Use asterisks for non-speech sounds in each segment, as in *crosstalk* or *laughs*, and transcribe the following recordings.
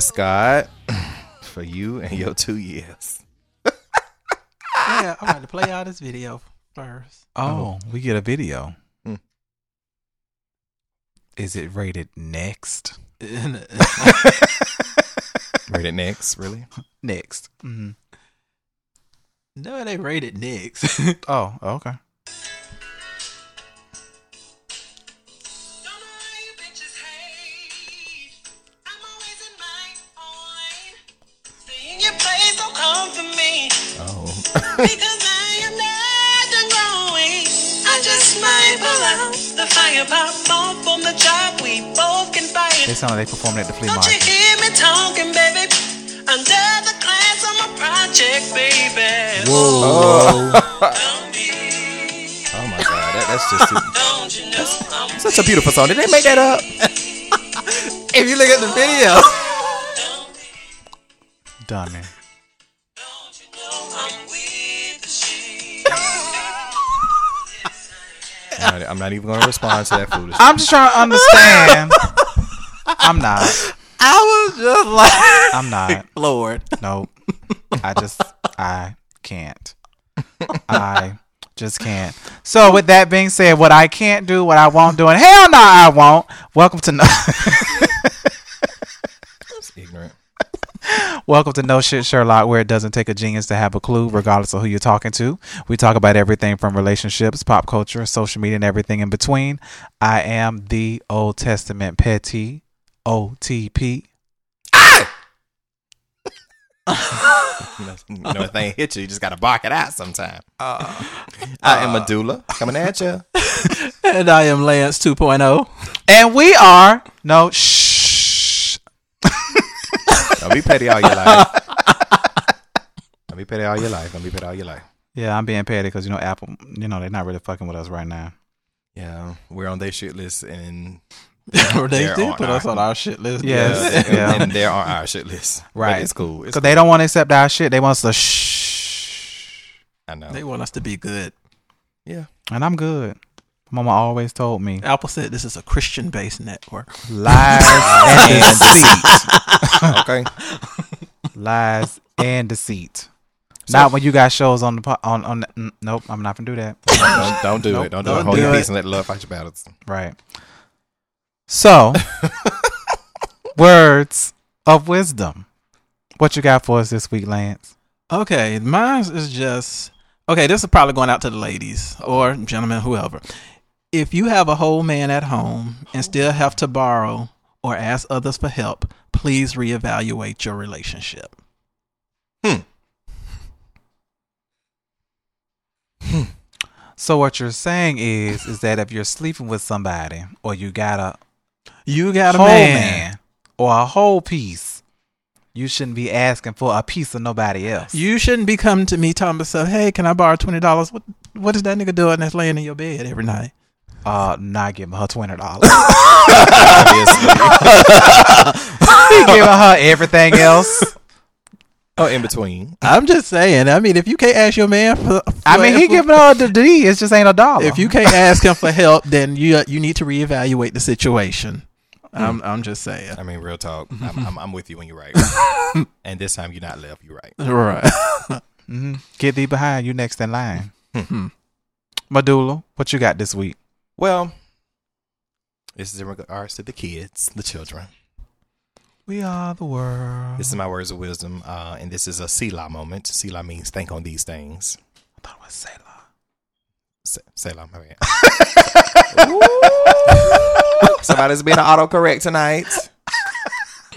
And bless God *clears throat* for you and your two years. Yeah, I'm going to play out this video first. Oh, we get a video. Hmm. Is it rated next? *laughs* Rated next, really? *laughs* Next. Mm-hmm. no, it ain't rated next. Oh, okay. Because I am not done growing. I just might pull out the fire pop off on the job. We both can fight. They sound like they performed at the flea Don't you hear me talking, baby? Under the class on my project, baby. Oh. Oh my God, that, that's just too, don't you know I'm such a beautiful song. Did they make that up? *laughs* if you look at the video, done, Dummy. I'm not, I'm not even going to respond to that foolishness. I'm just trying to understand. I'm not. I was just like, I'm not. Lord. Nope. I just I can't. I just can't. So with that being said, what I can't do, what I won't do, and hell no, I won't. Welcome to no. *laughs* Welcome to No Shit Sherlock, where it doesn't take a genius to have a clue, regardless of who you're talking to. We talk about everything from relationships, pop culture, social media, and everything in between. I am the Old Testament petty OTP. You know, you know if they ain't hit you, you just got to bark it out sometime. Uh, I uh, am Medulla coming at you. *laughs* And I am Lance oh. 2.0. And we are no shh. Don't be petty all your life. *laughs* Don't be petty all your life. Don't be petty all your life. Yeah, I'm being petty because you know Apple. You know they're not really fucking with us right now. Yeah, we're on their shit list, and *laughs* they They're did on put our- us on our shit list. Yes. and, Yeah. and they're on our shit list. But Right. it's cool. It's Because they don't want to accept our shit. They want us to shh. I know. They want us to be good. yeah. And I'm good. Mama always told me Apple said this is a Christian based network. lies *laughs* and deceit. *laughs* Okay. lies and deceit. not when you got shows on the po- on on. mm, Nope, I'm not gonna do that. don't, don't do Nope, it. Don't do don't it. Hold do your it. peace and let love fight your battles. Right. So, *laughs* words of wisdom. What you got for us this week, Lance? Okay, mine is just okay. This is probably going out to the ladies or gentlemen, whoever. If you have a whole man at home and still have to borrow or ask others for help, please reevaluate your relationship. Hmm. Hmm. So what you're saying is, is that if you're sleeping with somebody, or you got a You got a whole man. man. or a whole piece, you shouldn't be asking for a piece of nobody else. You shouldn't be coming to me talking about. Hey, can I borrow twenty dollars? What What is that nigga doing that's laying in your bed every night? Uh, not giving her twenty dollars. *laughs* Obviously. he *laughs* giving her everything else. oh, in between. I'm just saying. I mean, if you can't ask your man for, I mean, he for- giving her the D. It just ain't a dollar. If you can't ask him for help, then you you need to reevaluate the situation. I'm I'm just saying. I mean, real talk. *laughs* I'm, I'm, I'm with you when you're right. and this time you're not left. You're right. Right. hmm get thee behind you next in line. Medulla, what you got this week? Well, this is in regards to the kids, the children. We are the world. This is my words of wisdom, uh, and this is a Selah moment. Selah means think on these things. I thought it was Selah. Se- Selah, my bad. *laughs* Somebody's being autocorrect tonight.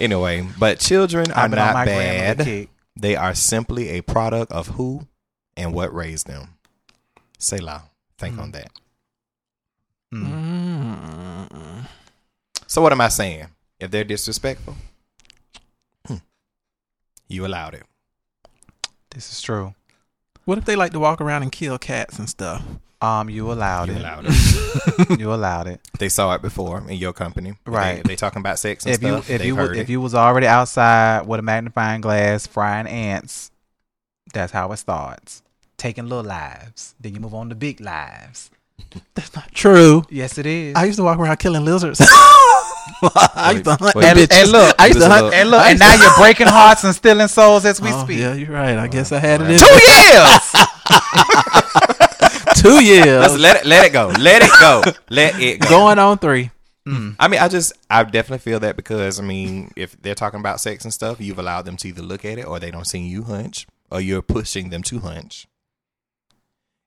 Anyway, but children are I've been on not bad. They are simply a product of who and what raised them. Selah, think on that. Mm. Mm. So what am I saying? If they're disrespectful, hmm, you allowed it. This is true. What if they like to walk around and kill cats and stuff? Um, you allowed You it. allowed *laughs* it. you allowed it. they saw it before in your company, If they- Right. They, talking about sex and If you if you was, heard if it. you was already outside with a magnifying glass frying ants, that's how it starts. Taking little lives, then you move on to big lives, *laughs* That's not true. Yes, it is. I used to walk around killing lizards. *laughs* *laughs* I used to hunt Wait, and, bitches. and look, I used to hunt. and look, and now you're breaking hearts and stealing souls as we Oh, speak. yeah, you're right. I oh, guess I had it in Two years. two years. Let's let it let it go. Let it go. Let it go. Going on three. Hmm. I mean, I just I definitely feel that because I mean, if they're talking about sex and stuff, you've allowed them to either look at it or they don't see you hunch, or you're pushing them to hunch.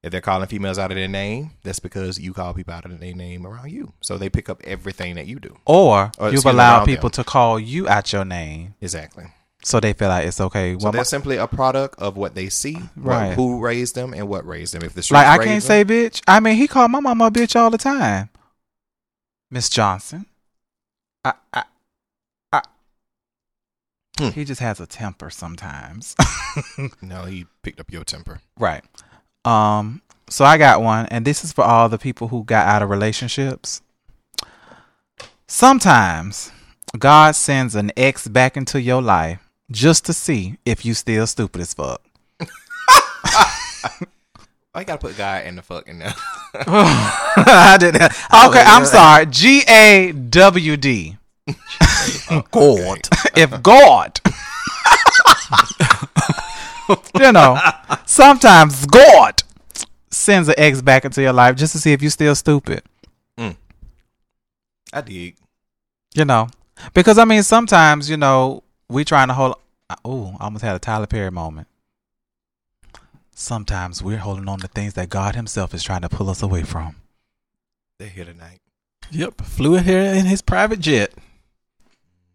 If they're calling females out of their name, that's because you call people out of their name around you, so they pick up everything that you do. or Or, you've allowed people them. to call you out your name, Exactly. so they feel like it's okay. So Well, my- they're simply a product of what they see, Right. who raised them, and what raised them. If the like I can't them- say bitch. I mean, he called my mama a bitch all the time. Miss Johnson. I, I, I. Hmm. He just has a temper sometimes. *laughs* no, he picked up your temper. right. Um. So I got one, and this is for all the people who got out of relationships. Sometimes God sends an ex back into your life just to see if you still stupid as fuck. I gotta put guy in the fuck in there. *laughs* I did that. Okay, I'm *laughs* sorry. G A W D. *laughs* God. If God, *laughs* you know, sometimes God sends an ex back into your life just to see if you're still stupid. Mm. I dig. You know, because I mean, sometimes you know we trying to hold. Oh, I almost had a Tyler Perry moment. Sometimes we're holding on to things that God Himself is trying to pull us away from. They're here tonight. Yep, flew in here in his private jet.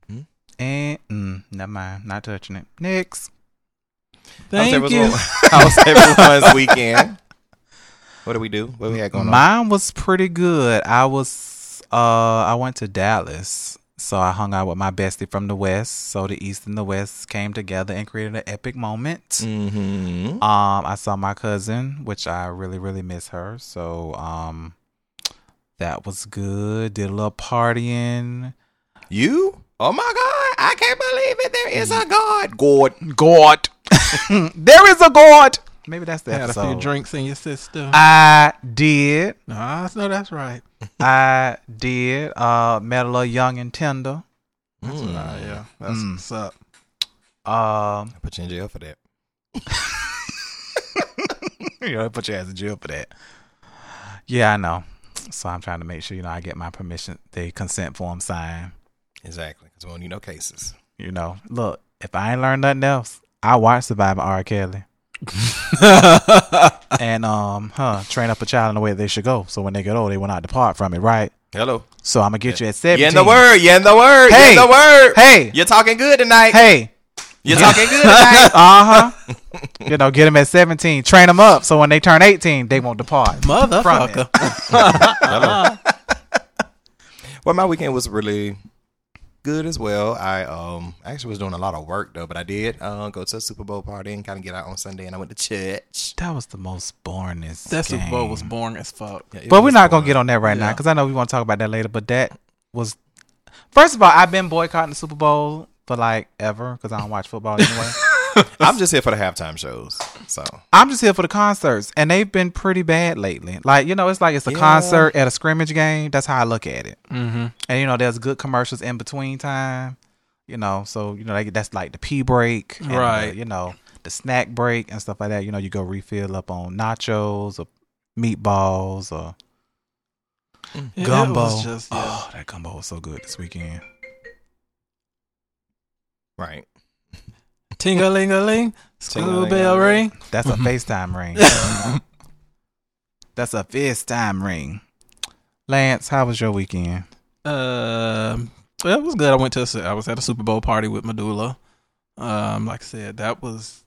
Mm-hmm. And mm, never mind, not touching it. Next. Thank How's you. everyone- How's everyone's weekend? What did we do? What we had going on? Mine was pretty good. I was uh I went to Dallas. So I hung out with my bestie from the west. So the east and the west came together and created an epic moment. Mm-hmm. Um I saw my cousin, which I really really miss her. So um that was good. Did a little partying. You? Oh my God! I can't believe it. There is a God. God. God. *laughs* there is a God. Maybe that's the Had a few drinks in your sister. I did. no, I know that's right. *laughs* I did. Uh met a little young and tender. Mm. Ah, yeah, that's Mm. what's up. Um I put you in jail for that. *laughs* you know, put your ass in jail for that. Yeah, I know. So I'm trying to make sure, you know, I get my permission, the consent form signed. Exactly. Because we don't need no cases. You know, look, if I ain't learned nothing else, I watch Surviving R. Kelly. *laughs* and um, huh, train up a child in the way they should go. So when they get old, they will not depart from it, right? Hello. So I'm gonna get you at 17. You in the word. You in the word. You in the word. Hey, You're talking good tonight. hey, You're talking good *laughs* tonight. uh huh. you know, get them at 17, train them up, so when they turn 18, they won't depart. Motherfucker. *laughs* Hello. well, my weekend was really good as well. I um actually was doing a lot of work though, but I did uh, go to a Super Bowl party and kind of get out on Sunday, and I went to church. That was the most boringest. That Super Bowl was boring as fuck. Yeah, But we're was not gonna get on that right now because I know we want to talk about that later. But that was first of all, I've been boycotting the Super Bowl for like ever because I don't watch football anyway. *laughs* *laughs* I'm just here for the halftime shows. So I'm just here for the concerts, and they've been pretty bad lately. Like you know, it's like it's a Yeah. concert at a scrimmage game. That's how I look at it. Mm-hmm. And you know, there's good commercials in between time. You know, so you know that's like the pee break, and the, Right. you know, the snack break and stuff like that. You know, you go refill up on nachos or meatballs or Yeah, gumbo. Just, yeah. Oh, that gumbo was so good this weekend. right. Ting a ling a ling. School bell Ting-a-ling-a-ling. ring. That's a FaceTime ring. *laughs* That's a FaceTime ring. Lance, how was your weekend? Um, well, it was good. I went to a, I was at a Super Bowl party with Medulla. Um, like I said, that was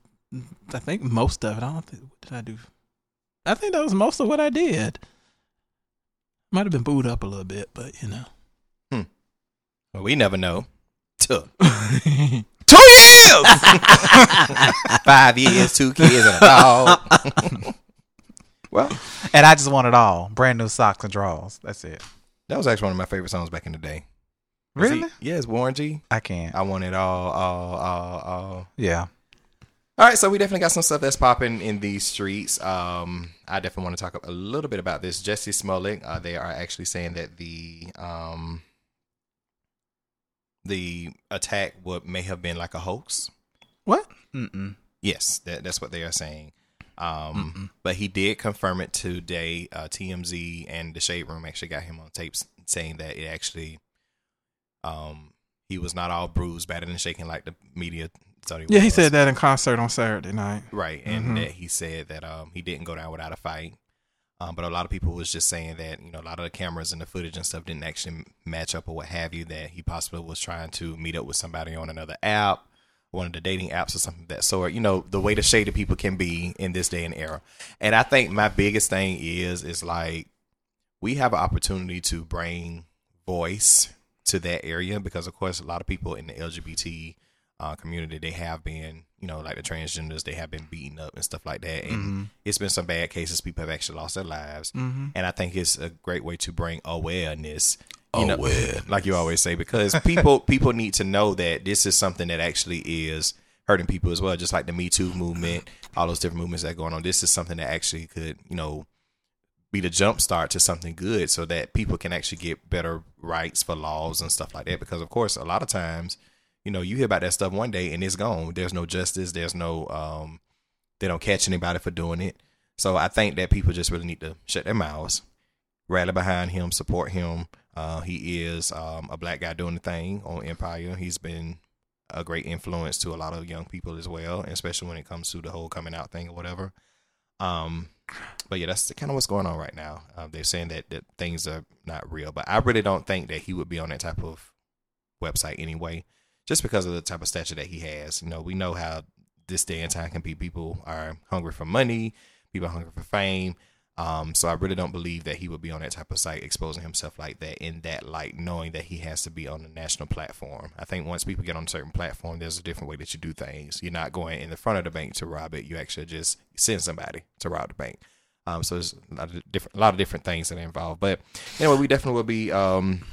I think most of it. I don't think what did I do. I think that was most of what I did. Might have been booed up a little bit, but you know. Well, we never know. *laughs* Two *laughs* Two years. *laughs* Five years, two kids, and a dog. *laughs* well, and I just want it all. Brand new socks and drawers. That's it. that was actually one of my favorite songs back in the day. Really? yes, Warren G. I can't. I want it all, all, all, all. Yeah. All right, so we definitely got some stuff that's popping in these streets. Um, I definitely want to talk a little bit about this. Jussie Smollett, uh, they are actually saying that the um, the attack would may have been like a hoax. What? Mm-mm. Yes, that, that's what they are saying. Um, but he did confirm it today. Uh, TMZ and the Shade Room actually got him on tapes saying that it actually, um, he was not all bruised, battered and shaken like the media thought he Yeah, he said that in concert on Saturday night. Right, and Mhm. that he said that um he didn't go down without a fight. Um, but a lot of people was just saying that you know a lot of the cameras and the footage and stuff didn't actually match up or what have you. That he possibly was trying to meet up with somebody on another app, one of the dating apps or something of that sort. You know the way the shady people can be in this day and era. And I think my biggest thing is is like we have an opportunity to bring voice to that area because of course a lot of people in the LGBT uh, community they have been you know like the transgenders they have been beaten up and stuff like that. And Mm-hmm. it's been some bad cases. People have actually lost their lives. Mm-hmm. and I think it's a great way to bring awareness you know *laughs* like you always say because people people need to know that this is something that actually is hurting people as well just like the Me Too movement all those different movements that are going on. This is something that actually could you know be the jump start to something good so that people can actually get better rights for laws and stuff like that. Because of course a lot of times you know you hear about that stuff one day and it's gone. There's no justice. There's no um they don't catch anybody for doing it. So i think that people just really need to shut their mouths rally behind him support him. Uh he is um a black guy doing the thing on empire. He's been a great influence to a lot of young people as well especially when it comes to the whole coming out thing or whatever. Um but yeah, that's kind of what's going on right now. Uh, they're saying that, that things are not real, but I really don't think that he would be on that type of website anyway, just because of the type of stature that he has. You know, we know how this day and time can be. People are hungry for money, people are hungry for fame. Um, so I really don't believe that he would be on that type of site exposing himself like that in that light, knowing that he has to be on a national platform. I think once people get on a certain platform, there's a different way that you do things. You're not going in the front of the bank to rob it. You actually just send somebody to rob the bank. Um, so there's a lot of different, a lot of different things that are involved. But anyway, we definitely will be um,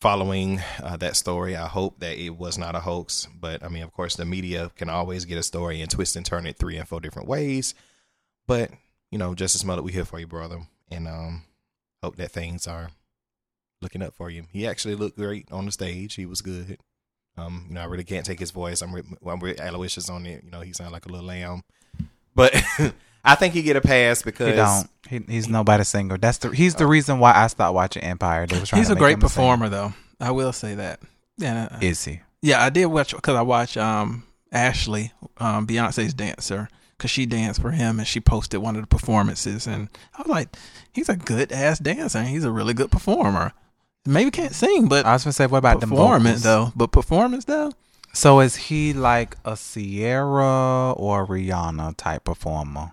following uh, that story. I hope that it was not a hoax. But I mean, of course, the media can always get a story and twist and turn it three and four different ways. But you know, Justice Smollett, we here for you, brother, and um, hope that things are looking up for you. He actually looked great on the stage. He was good. Um, you know, I really can't take his voice. I'm with, I'm with Aloysius on it. You know, he sounded like a little lamb, but *laughs* I think he get a pass because He don't. He, he's nobody's singer. That's the. He's the reason why I stopped watching Empire. They was trying He's a great him a performer, though. I will say that. Yeah, Is he? yeah, I did watch because I watched um Ashley, um Beyonce's dancer, because she danced for him and she posted one of the performances, and I was like, he's a good ass dancer. and He's a really good performer. Maybe can't sing, but I was gonna say, what about the performance vocals? though. But performance though, So is he like a Ciara or Rihanna type performer?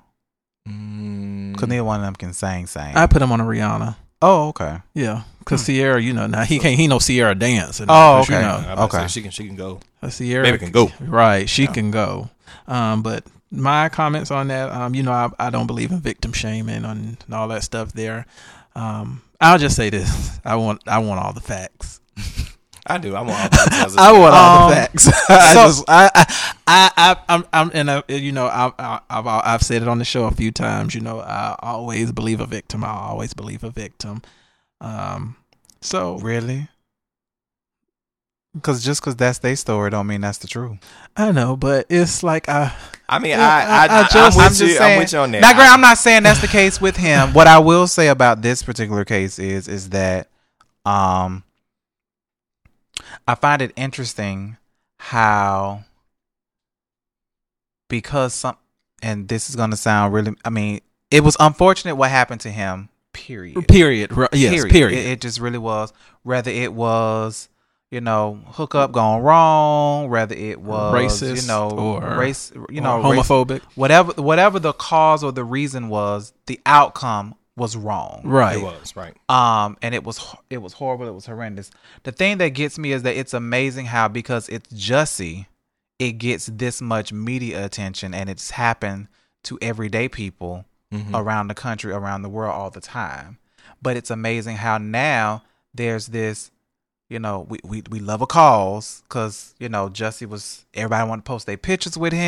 Mm, Because neither one of them can sing. Sing. I put him on a Rihanna. oh, okay. Yeah, because Ciara, you know, now he can't. He know Ciara dance. and Oh, okay. You know, about to say, Okay. she can she can go. Uh, Ciara Baby can go. Right, she can go. Um, but my comments on that, um, you know, I, I don't believe in victim shaming and, and all that stuff. There, um, I'll just say this: *laughs* I want I want all the facts. *laughs* I do. I want all the *laughs* details. I want all Um, the facts. *laughs* I so- just I I I I'm I'm and uh, you know I, I I've I've said it on the show a few times. You know, I always believe a victim. I always believe a victim. Um, so Really? Because just because that's their story, don't mean that's the truth. I know, but it's like I I mean, I, I, I- just- am with I'm just you. I'm with you on that. Now, Grant, I'm not saying that's the case with him. what I will say about this particular case is, is that, um, I find it interesting how, because some, and this is going to sound really, I mean, it was unfortunate what happened to him. Period. period. Right, Yes, period. It, it just really was. Whether it was, you know, hookup gone wrong, whether it was, Racist you know, or- race, you know, race- homophobic. whatever whatever the cause or the reason was, the outcome was wrong. Right. It was right. Um, and it was it was horrible. It was horrendous. The thing that gets me is that it's amazing how because it's Jussie, it gets this much media attention, and it's happened to everyday people Mhm. around the country, around the world all the time. But it's amazing how now there's this you know, we we, we love a cause because you know Jussie was everybody wanted to post their pictures with him,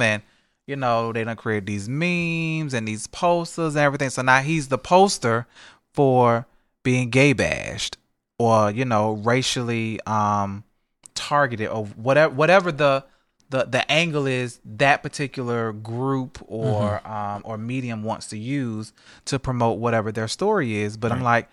and you know they done created these memes and these posters and everything. So now he's the poster for being gay bashed or you know racially um targeted or whatever whatever the the the angle is that particular group or um or medium wants to use to promote whatever their story is. But i'm like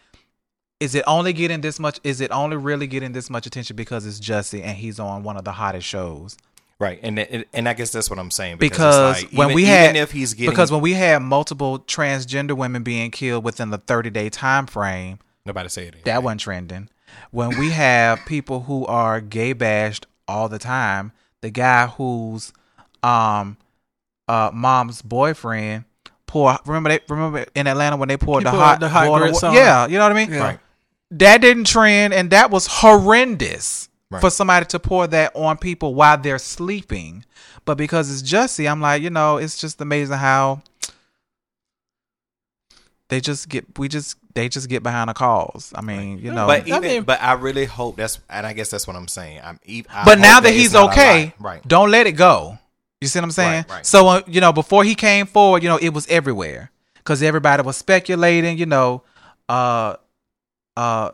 is it only getting this much is it only really getting this much attention because it's Jussie and he's on one of the hottest shows Right, and and, and I guess that's what I'm saying because it's like, when even- we had even if he's getting because when we had multiple transgender women being killed within the 30 day time frame nobody said it. That wasn't trending. When we have people who are gay bashed all the time, the guy who's um uh mom's boyfriend pour remember they remember in Atlanta when they poured He the poured hot the hot boiling grits wa- on Yeah, you know what I mean? Yeah. Right. That didn't trend and that was horrendous Right. for somebody to pour that on people while they're sleeping. But because it's Jussie, I'm like, you know, it's just amazing how they just get we just they just get behind the calls. I mean, you know, But I even, mean- but I really hope that's, and I guess that's what I'm saying. I'm, I but now that it's he's okay, right? don't let it go. You see what I'm saying? Right, right. So uh, you know, before he came forward, you know, it was everywhere because everybody was speculating. You know, uh, uh,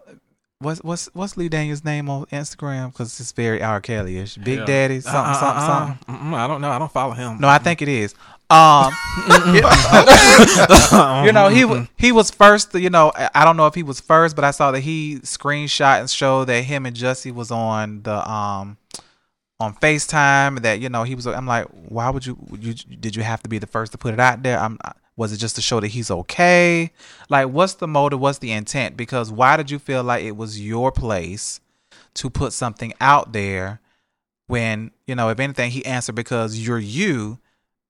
what's what's what's Lee Daniels' name on Instagram? Because it's very R. Kelly-ish. Big Yeah. Daddy, something, Uh, uh, something, uh, something. mm, I don't know. I don't follow him. No, I think it is. Um, *laughs* *laughs* you know, he wa- he was first. You know, I I don't know if he was first, but I saw that he screenshot and showed that him and Jussie was on the um on Facetime. That you know he was. I'm like, why would you? would you did you have to be the first to put it out there? I'm. Was it just to show that he's okay? Like, what's the motive? What's the intent? Because why did you feel like it was your place to put something out there when you know, if anything, he answered because you're you,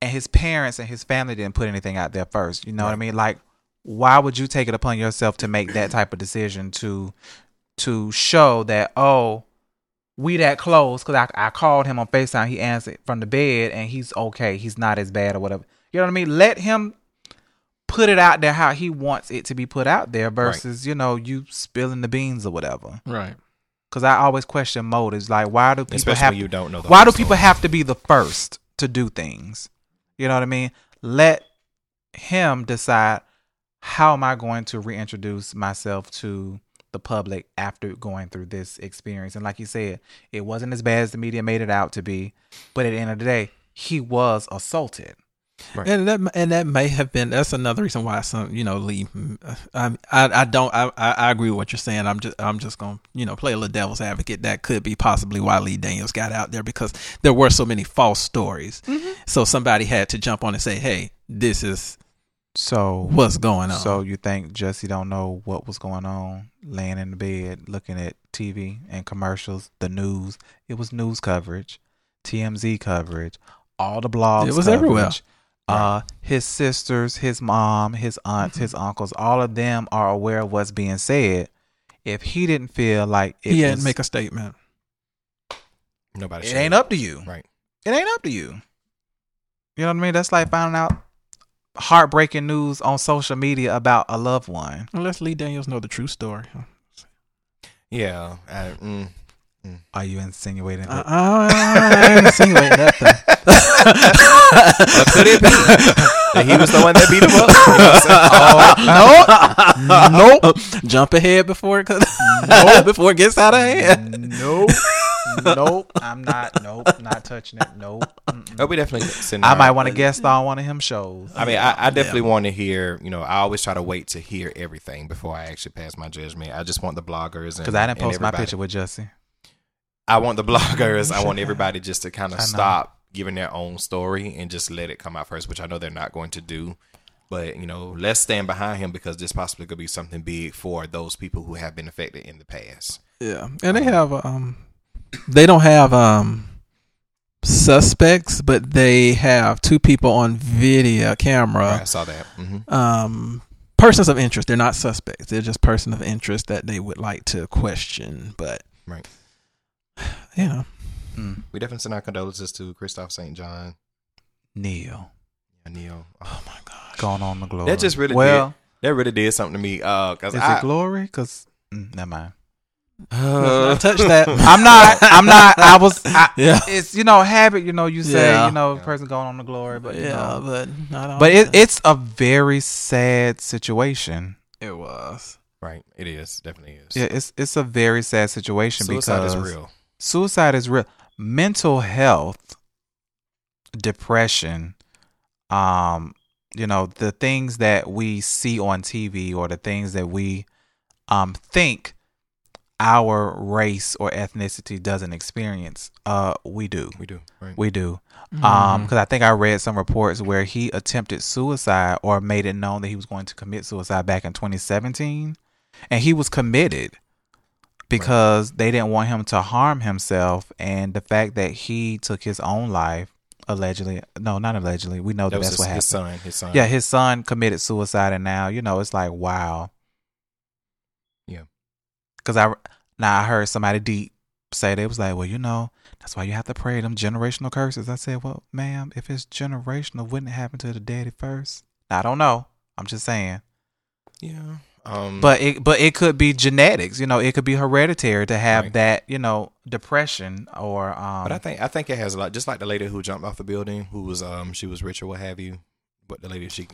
and his parents and his family didn't put anything out there first. You know what I mean? Like, why would you take it upon yourself to make that type of decision to to show that oh, we that close? Because I I called him on Facetime, he answered from the bed, and he's okay. He's not as bad or whatever. You know what I mean? Let him put it out there how he wants it to be put out there versus you know you spilling the beans or whatever. Right. Because I always question motives. Like, why do people Especially have you don't know. The why do people story. have to be the first to do things? You know what I mean? Let him decide how am I going to reintroduce myself to the public after going through this experience. And like you said, it wasn't as bad as the media made it out to be, but at the end of the day, he was assaulted. And that and that may have been that's another reason why some you know Lee. Um, I I, I don't I, I I agree with what you're saying. I'm just I'm just gonna you know play a little devil's advocate. That could be possibly why Lee Daniels got out there because there were so many false stories. Mm-hmm. So somebody had to jump on and say, "Hey, this is So what's going on." So you think Jussie don't know what was going on, laying in the bed, looking at TV and commercials, the news. It was news coverage, TMZ coverage, all the blogs. It was coverage. everywhere. Uh, his sisters, his mom, his aunts, his uncles, all of them are aware of what's being said. If he didn't feel like it, he had was- to make a statement. Nobody. it should. ain't up to you. Right. It ain't up to you. You know what I mean? That's like finding out heartbreaking news on social media about a loved one. Unless Lee Daniels know the true story. Yeah. I, mm. Are you insinuating Uh, that? I ain't insinuating nothing. Or could it be that he was the one that beat him up? You know what I'm nope. nope. Jump ahead before it could, *laughs* before it gets out of hand. Nope. *laughs* nope. I'm not. Nope. Not touching it. Nope. Oh, we definitely. send I might want to guest on one of him shows. I mean, I, I definitely want to hear. You know, I always try to wait to hear everything before I actually pass my judgment. I just want the bloggers Because I didn't post my picture with Jussie. I want the *laughs* bloggers. I want everybody just to kind of stop giving their own story and just let it come out first, which I know they're not going to do. But you know, let's stand behind him because this possibly could be something big for those people who have been affected in the past. Yeah, and they have um, they don't have um suspects, but they have two people on video camera. Right, I saw that. hmm Um, persons of interest. They're not suspects. They're just person of interest that they would like to question. But Right. Yeah, Mm. We definitely send our condolences to Kristoff St. John, Neil. and Neil. oh my gosh, Going on the glory. That just really well. That really did something to me. Uh, cause Is I, it glory? Because mm, never mind. Uh, *laughs* touch that. I'm not. I'm not. I was. I, *laughs* Yeah. It's you know habit. You know you say Yeah. you know a person going on the glory, but you yeah, know. but don't But it, it's a very sad situation. it was. right, it is definitely is. Yeah, it's it's a very sad situation Suicide because is real. Suicide is real. Mental health, depression, um, you know, the things that we see on TV or the things that we um think our race or ethnicity doesn't experience, uh, we do. We do. Right. We do. Mm-hmm. Um, because I think I read some reports where he attempted suicide or made it known that he was going to commit suicide back in 2017, and he was committed because they didn't want him to harm himself, and the fact that he took his own life allegedly. No, not allegedly. We know that, that that's his, what happened. his son. His son. Yeah, his son committed suicide, and now you know it's like wow. Yeah. Because I now I heard somebody deep say they was like, well, you know, that's why you have to pray them generational curses. I said, well, ma'am, if it's generational, wouldn't it happen to the daddy first? I don't know. I'm just saying, Yeah. Um, but it but it could be genetics. You know, it could be hereditary to have Right. that. You know, depression or um. But I think I think it has a lot. Just like the lady who jumped off the building, who was um she was rich or what have you. But the lady she,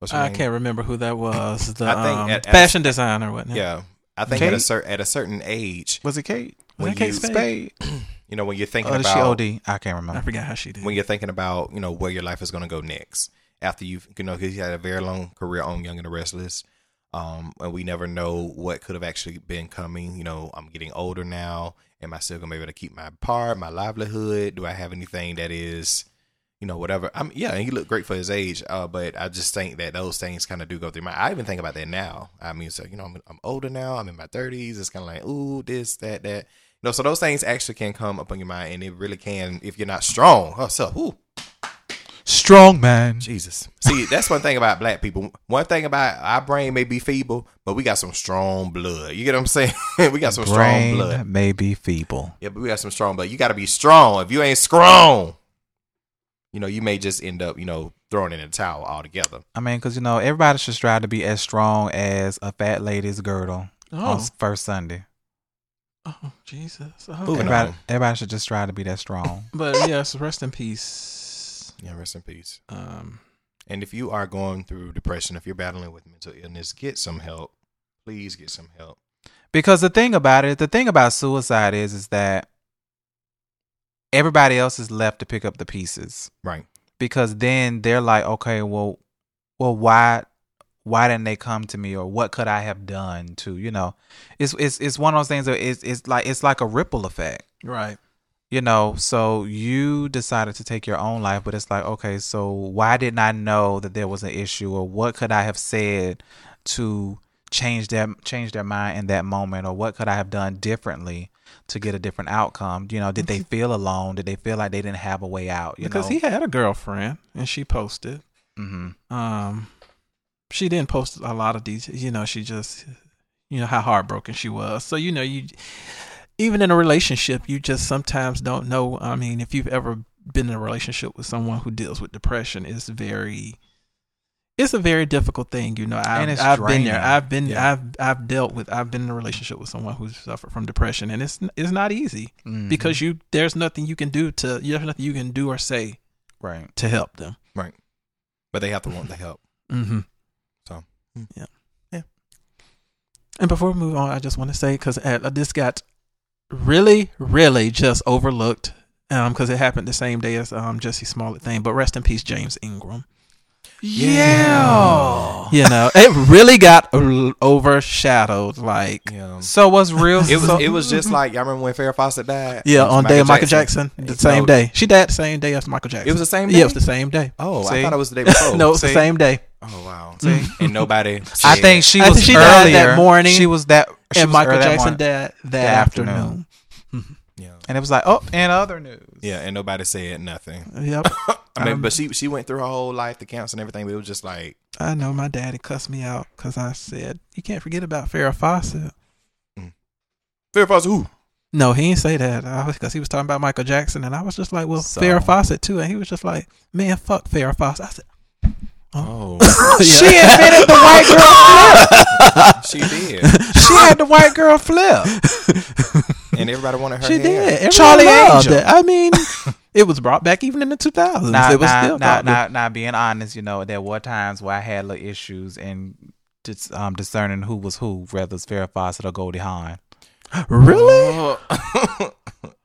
what's her I name? can't remember who that *coughs* was. The I think um, at- at- fashion designer, wasn't it? Yeah, I think at a Kate? cer- at a certain age, was it Kate? Was when that Kate you- Spade? *clears throat* you know, when you're thinking Or did she OD? I can't remember. I forgot how she did. when you're thinking about you know where your life is going to go next after you've you know because you had a very long career on Young and the Restless, um, and we never know what could have actually been coming. You know, I'm getting older now. Am I still gonna be able to keep my part, my livelihood? Do I have anything that is, you know, whatever? I'm yeah, and he looked great for his age. Uh, but I just think that those things kind of do go through my. I even think about that now. I mean, so you know, I'm, I'm older now. I'm in my 30s. It's kind of like ooh, this, that, that. You know, so those things actually can come up on your mind, and it really can if you're not strong. Oh, so ooh, Strong man. Jesus. See, that's one thing about black people. One thing about our brain may be feeble, but we got some strong blood. You get what I'm saying? *laughs* we got some strong Brain blood. may be feeble. Yeah, but we got some strong blood. You got to be strong. If you ain't strong, you know, you may just end up, you know, throwing in the towel altogether. I mean, because you know, everybody should strive to be as strong as a fat lady's girdle on oh, s- first Sunday. oh, Jesus. Moving Okay. Everybody, everybody should just strive to be that strong. But yes, rest in peace. Yeah, rest in peace. Um, And if you are going through depression, if you're battling with mental illness, get some help. Please get some help. because the thing about it, the thing about suicide is, is that everybody else is left to pick up the pieces. Right. Because then they're like, okay, well, well, why, why didn't they come to me, or what could I have done to, you know, it's it's it's one of those things that it's it's like it's like a ripple effect. right. You know so you decided to take your own life but it's like okay so why didn't i know that there was an issue or what could i have said to change their change their mind in that moment or what could i have done differently to get a different outcome you know did they feel alone did they feel like they didn't have a way out you Because know he had a girlfriend and she posted. hmm Um, she didn't post a lot of details. You know, she just, you know, how heartbroken she was. So you know, you even in a relationship, you just sometimes don't know. I mean, if you've ever been in a relationship with someone who deals with depression, it's very, it's a very difficult thing. You know, I've, it's I've been there. I've been, Yeah. I've, I've dealt with. I've been in a relationship with someone who's suffered from depression, and it's it's not easy Mm-hmm. because you there's nothing you can do to you there's nothing you can do or say right to help them. Right. But they have to want the help. Mm-hmm. So, hmm. yeah, Yeah. And before we move on, I just want to say because this got really, really just overlooked um because it happened the same day as um Jussie Smollett thing. But rest in peace, James Ingram. yeah You know, it really got overshadowed. Like, Yeah. so what's real It was so- it was just like y'all remember when Farrah Fawcett died? yeah, It was on day of Michael Jackson, the same No, day. She died the same day as Michael Jackson. It was the same Yeah, day? it was the same day. Oh, See? I thought it was the day before. *laughs* no, it's the same day. Oh wow. See? And nobody. I think she I was think she died that morning, She was that. She and Michael Jackson morning. died that, that afternoon. afternoon. Yeah. and it was like, oh, and other news. Yeah, and nobody said nothing. Yep. *laughs* I mean, Um, but she she went through her whole life, the counts and everything. But it was just like, I know my daddy cussed me out because I said you can't forget about Farrah Fawcett. Farrah Fawcett, who? No, he didn't say that because he was talking about Michael Jackson, and I was just like, well, So- Farrah Fawcett too, and he was just like, man, fuck Farrah Fawcett. I said, Oh, *laughs* She invented the white girl flip. she did, She had the white girl flip. and everybody wanted her. She hair. did. Everyone Charlie loved Angel. it. I mean, it was brought back even in the 2000s. Now, it was now, still now, popular. now, now, being honest, you know, there were times where I had little issues in dis, um, discerning who was who, whether it's Farrah Fawcett or Goldie Hawn. Really? *laughs*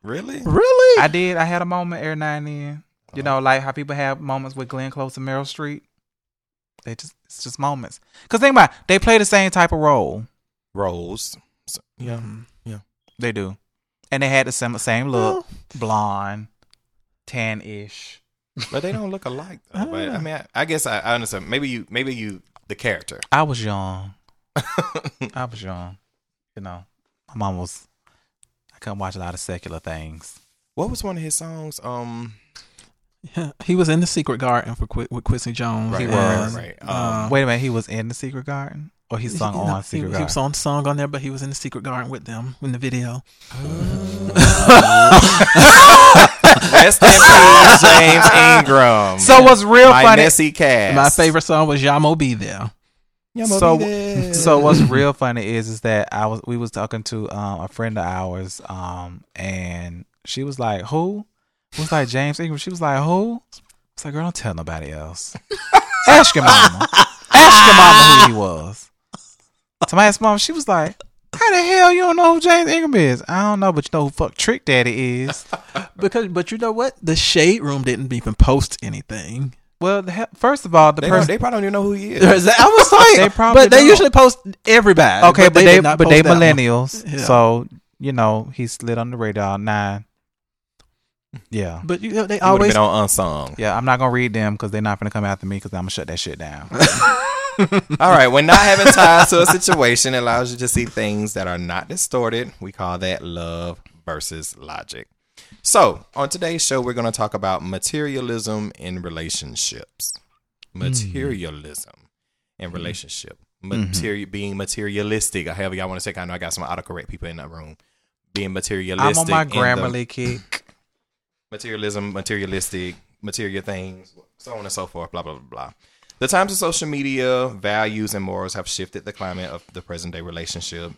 Really? Really? I did. I had a moment every now and then. You know, like how people have moments with Glenn Close and Meryl Streep. They just it's just moments. Cause think about it, they play the same type of role. Roles. So, yeah. They do, and they had the same same look, blonde, tan ish. But they don't look alike. Though. I *laughs* But I mean, I, I guess I, I understand. Maybe you, maybe you, the character. I was young. *laughs* I was young. You know, my mom was. I couldn't watch a lot of secular things. what was one of his songs? Um, Yeah, he was in the Secret Garden for Qu- with Quincy Jones. Right, He was. right, right. uh, Um, Wait a minute, he was in the Secret Garden, or he sung he- on no, Secret he, Garden. He was on song on there, but he was in the Secret Garden with them in the video. *laughs* rest in peace, James Ingram. so what's real my funny? messy cast. My favorite song was Yah Mo B There. Yamo so be there. so what's real funny is is that I was we was talking to um, a friend of ours um and she was like who it was like James Ingram she was like who it's like girl don't tell nobody else *laughs* ask your mama ask your mama who he was somebody asked mom she was like how the hell you don't know who James Ingram is I don't know but you know who fuck Trick Daddy is *laughs* Because, but you know what? The Shade Room didn't even post anything. well the he- first of all the they, person they probably don't even know who he is. *laughs* I was like, They probably but they don't. usually post everybody. okay, but, they, did not but they post that one. millennials, Yeah. so you know he slid on the radar. Nine, yeah, But you know, they He would have always been on unsung. yeah. I'm not gonna read them because they're not gonna come after me because I'm gonna shut that shit down. *laughs* All right, when not having ties to a situation allows you to see things that are not distorted, we call that love versus logic. So, on today's show, we're going to talk about materialism in relationships. Mm. Materialism in mm-hmm. relationship. Mm-hmm. Materi- Being materialistic, however y'all want to say. I know I got some autocorrect people in that room. Being materialistic. I'm on my in the- Grammarly kick. Materialism, materialistic, material things, so on and so forth, blah, blah, blah, blah. The times of social media, values, and morals have shifted the climate of the present day relationship.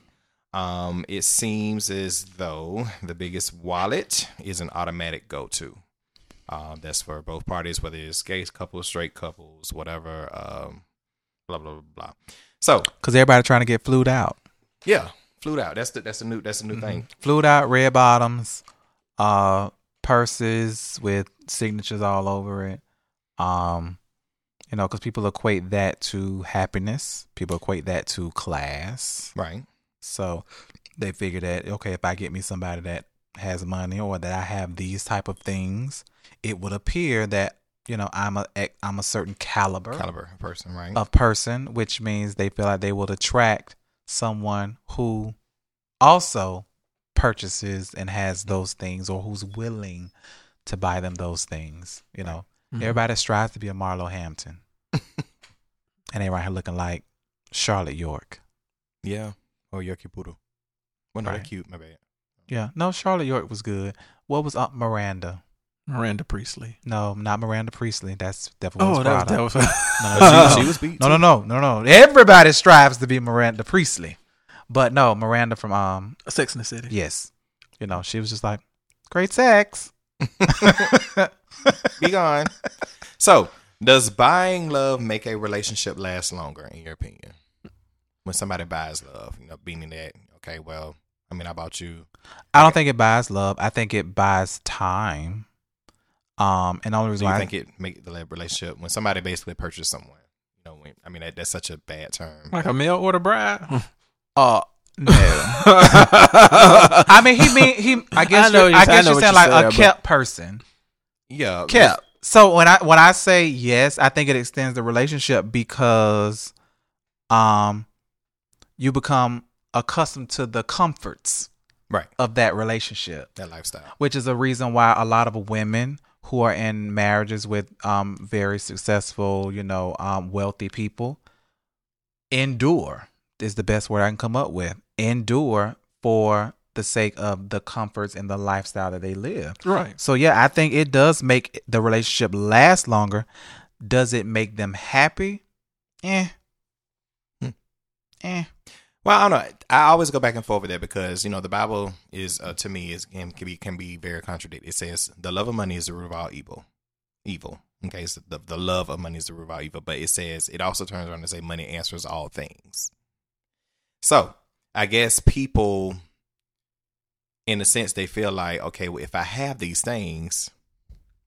Um, it seems as though the biggest wallet is an automatic go to. Uh, that's for both parties, whether it's gay couples, straight couples, whatever, um, blah, blah, blah, blah. So, Because everybody trying to get flued out, yeah, flued out. That's the, that's the new, that's the new thing. flued out, red bottoms, uh, purses with signatures all over it. Um, you know, because people equate that to happiness. People equate that to class. Right. So they figure that okay, if I get me somebody that has money or that I have these type of things, it would appear that you know I'm a I'm a certain caliber, Caliber person, right? of person, which means they feel like they will attract someone who also purchases and has those things or who's willing to buy them those things. You know, Mhm. everybody strives to be a Marlo Hampton, *laughs* and they right here looking like Charlotte York. yeah. Or Yoki Poodle. Well, no, they're cute. My bad. Yeah, no, Charlotte York was good. What was up, Miranda? Miranda Priestly. No, not Miranda Priestly. That's definitely Oh, that was, that was no, *laughs* no, she, she, she was beat. no, no, no, no, no. Everybody strives to be Miranda Priestly, but no, Miranda from um, Sex in the City. yes, you know, she was just like great sex. *laughs* Be gone. So, does buying love make a relationship last longer, in your opinion? When somebody buys love, you know, meaning that, okay, well, I mean, I bought you. I don't think it buys love. I think it buys time. Um, and the only Do reason you why think it make the relationship when somebody basically purchased someone? You know, when, I mean, that, that's such a bad term. Like a mail order bride. *laughs* uh no. *laughs* I mean, he mean he. I guess I know you're, I you- I guess know you're saying like said, a kept person. yeah, kept. So when I when I say yes, I think it extends the relationship because um you become accustomed to the comforts Right. of that relationship, That lifestyle. which is a reason why a lot of women who are in marriages with um very successful, you know, um wealthy people endure is the best word I can come up with. Endure for the sake of the comforts and the lifestyle that they live. right. So yeah, I think it does make the relationship last longer. Does it make them happy? Eh. Hmm. Eh. Well, I don't know. I always go back and forth with that because you know the Bible is uh, to me is can can be can be very contradictory. It says the love of money is the root of all evil. Evil. Okay, so the the love of money is the root of all evil. But it says it also turns around to say money answers all things. So I guess people, in a sense, they feel like okay, well, if I have these things,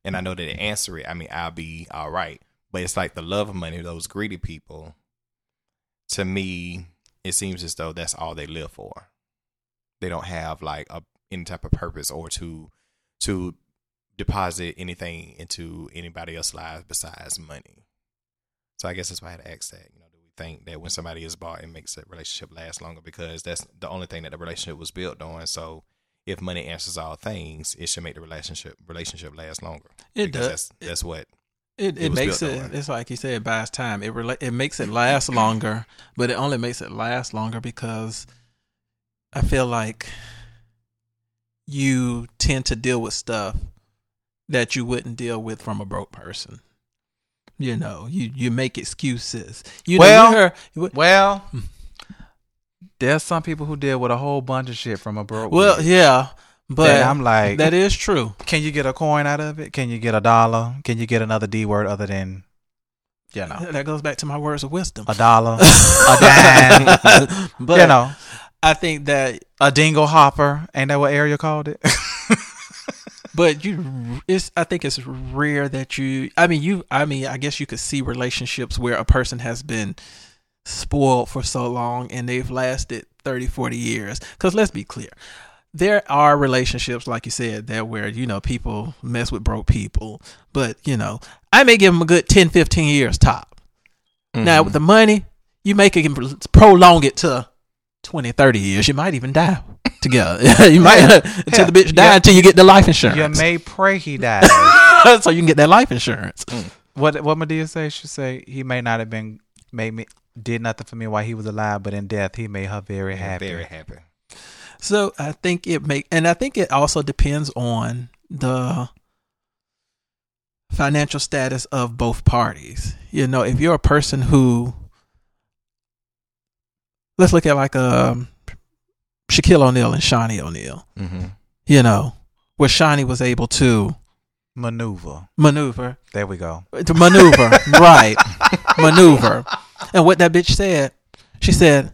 and I know that they answer it, I mean, I'll be all right. But it's like the love of money, those greedy people. To me, it seems as though that's all they live for. They don't have like a any type of purpose or to to deposit anything into anybody else's lives besides money. So I guess that's why I had to ask that. You know, think that when somebody is bought, it makes that relationship last longer because that's the only thing that the relationship was built on. So if money answers all things, it should make the relationship relationship last longer. It does. That's, that's what It It it makes it. way. It's like you said, it buys time. It rela- it makes it last longer, but it only makes it last longer because I feel like you tend to deal with stuff that you wouldn't deal with from a broke person. You know, you you make excuses. You know, Well- you heard- you- Well, there's some people who deal with a whole bunch of shit from a broke. well, yeah, but I'm like, that is true. can you get a coin out of it? Can you get a dollar? Can you get another D word other than, you know, That goes back to my words of wisdom. a dollar, *laughs* a dime? but you know, I think that a dingle hopper. Ain't that what Ariel called it? *laughs* But you, it's. I think it's rare that you. I mean, you. I mean, I guess you could see relationships where a person has been spoiled for so long and they've lasted 30, 40 years. Because let's be clear, there are relationships, like you said, that where you know people mess with broke people. But you know, I may give them a good 10, 15 years top. Now mm-hmm. with the money, you make it prolong it to 20, 30 years. You might even die *laughs* together. *laughs* you might until the bitch die Yeah. until you get the life insurance. you may pray he *laughs* dies. so you can get that life insurance. Mm. what what Madea say? She say he may not have been made me did nothing for me while he was alive, but in death he made her very happy. Very happy. So I think it make and I think it also depends on the financial status of both parties. You know, if you're a person who let's look at like um Shaquille O'Neal and Shaunie O'Neal, Mm-hmm. you know, where Shaunie was able to Maneuver. maneuver There we go. to maneuver, *laughs* right? maneuver. And what that bitch said, she said,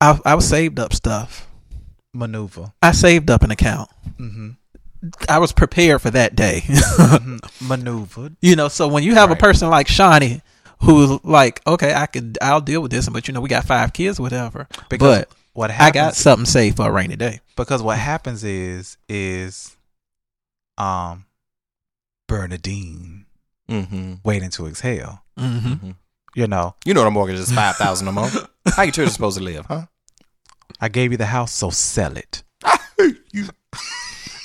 I I was saved up stuff. Maneuver. I saved up an account. Mm-hmm. I was prepared for that day. *laughs* Maneuvered. you know, so when you have Right. a person like Shaunie who's like, okay, I could, I'll deal with this, but you know, we got five kids, whatever. Because but what I got something saved for a rainy day. because what happens is is um Bernadine Mm-hmm. waiting to exhale. Mm-hmm. You know, You know the mortgage is five thousand a month. *laughs* How you children supposed to live, huh? I gave you the house, so sell it. *laughs* *laughs*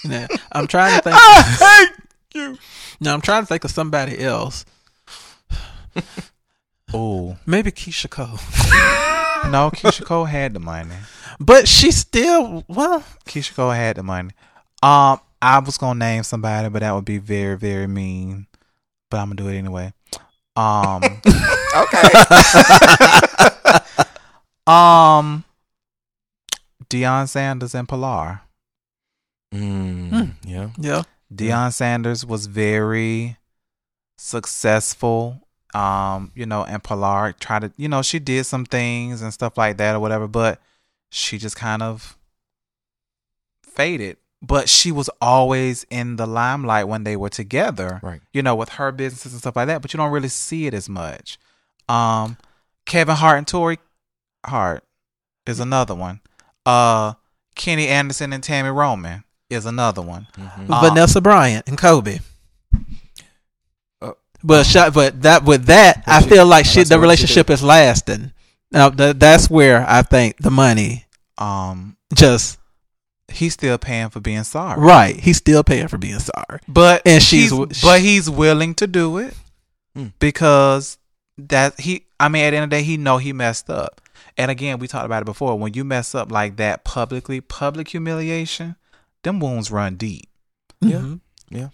Now, I'm trying to think. I hate you. now I'm trying to think of somebody else. *laughs* Oh Maybe Keyshia Cole, *laughs* no, Keyshia Cole had the money. but she still well. Keyshia Cole had the money. Um, I was gonna name somebody, but that would be very, very mean. But I'm gonna do it anyway. Um, *laughs* Okay. um, Deion Sanders and Pilar. mm, yeah. Yeah, Deion Sanders was very successful. Um, you know, and Pilar tried to, you know, she did some things and stuff like that or whatever, but she just kind of faded. But she was always in the limelight when they were together. Right. You know, with her businesses and stuff like that, but you don't really see it as much. Um, Kevin Hart and Torrei Hart is another one. Uh, Kenny Anderson and Tami Roman is another one. Mhm. Uh, Vanessa Bryant and Kobe. But shot, but that with that, I she- feel like that's shit. what The she relationship is lasting. Now th- that's where I think the money Um, just he's still paying for being sorry. right. He's still paying for being sorry. But And she's he's, but he's willing to do it Hmm. because that he I mean at the end of the day he know he messed up. And again, we talked about it before. When you mess up like that publicly, public humiliation, them wounds run deep. Yeah. Mhm. Yeah.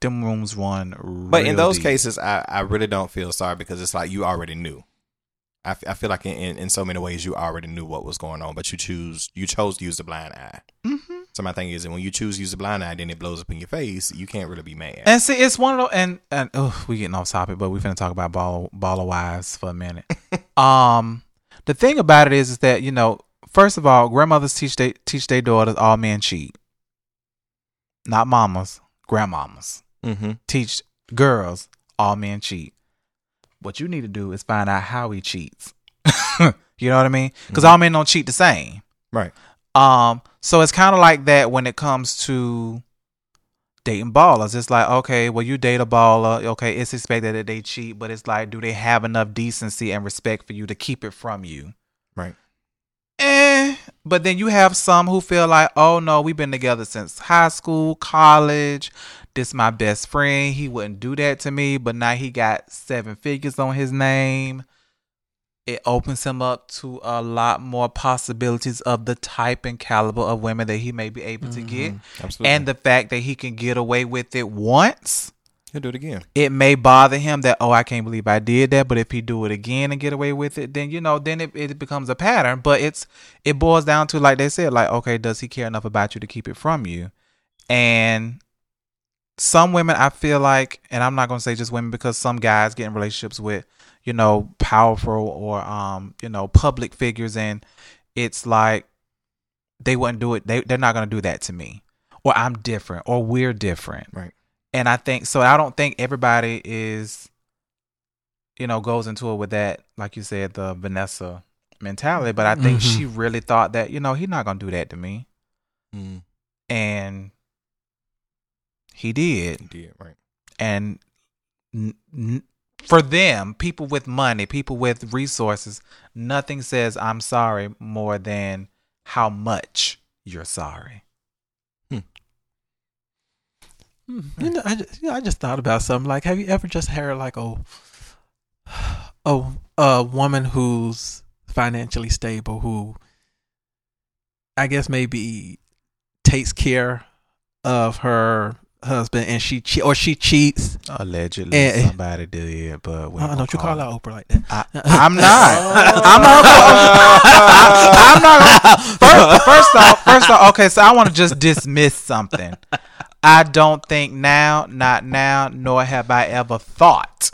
Them rooms run. But in those deep. cases, I, I really don't feel sorry because it's like you already knew. I, f- I feel like in, in, in so many ways you already knew what was going on, but you choose you chose to use the blind eye. Mm-hmm. So my thing is that when you choose to use the blind eye, then it blows up in your face. You can't really be mad. And see, it's one of those, and and oh, we getting off topic, but we finna talk about ball baller wives for a minute. *laughs* um, the thing about it is, is that you know, first of all, grandmothers teach they teach their daughters all men cheat, not mamas, grandmamas mm-hmm. teach girls all men cheat. What you need to do is find out how he cheats. *laughs* you know what I mean? Because all men don't cheat the same. Right. Um, so it's kind of like that when it comes to dating ballers. It's like, okay, well, you date a baller. Okay, it's expected that they cheat, but it's like, do they have enough decency and respect for you to keep it from you? Right. But then you have some who feel like, oh no, we've been together since high school, college. This my best friend. He wouldn't do that to me, but now he got seven figures on his name. It opens him up to a lot more possibilities of the type and caliber of women that he may be able to get. Mm-hmm. Absolutely. And the fact that he can get away with it once do it again. it may bother him that oh I can't believe I did that, but if he do it again and get away with it, then you know then it, it becomes a pattern. But it's it boils down to like they said, like okay, does he care enough about you to keep it from you? And some women, I feel like, and I'm not gonna say just women because some guys get in relationships with you know powerful or um you know public figures, and it's like they wouldn't do it. They they're not gonna do that to me, or I'm different, or we're different Right. And I think so. I don't think everybody is, you know, goes into it with that, like you said, the Vanessa mentality. But I think Mhm. she really thought that, you know, he's not gonna do that to me, Mm, and he did. he did. Right. And n- n- for them, people with money, people with resources, nothing says "I'm sorry" more than how much you're sorry. You know, I just, you know, I just thought about something. Like, have you ever just heard like a a a woman who's financially stable, who I guess maybe takes care of her husband, and she che- or she cheats. Allegedly, eh. somebody did, but we Oh, ain't don't you call out Oprah like that? I, *laughs* I'm not. *laughs* I'm not. I, am not. *laughs* First, first off, first off, okay. So I want to just dismiss something. I don't think now, not now, nor have I ever thought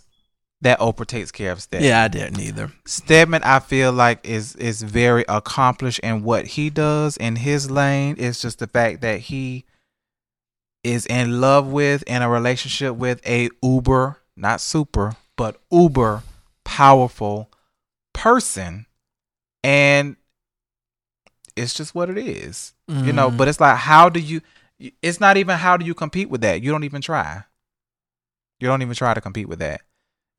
that Oprah takes care of Stedman. yeah, I didn't either. Stedman, I feel like is is very accomplished in what he does in his lane. It's just the fact that he is in love with in a relationship with a uber, not super, but uber powerful person, and it's just what it is, you know. Mhm. But it's like, how do you? It's not even how do you compete with that. You don't even try. You don't even try to compete with that.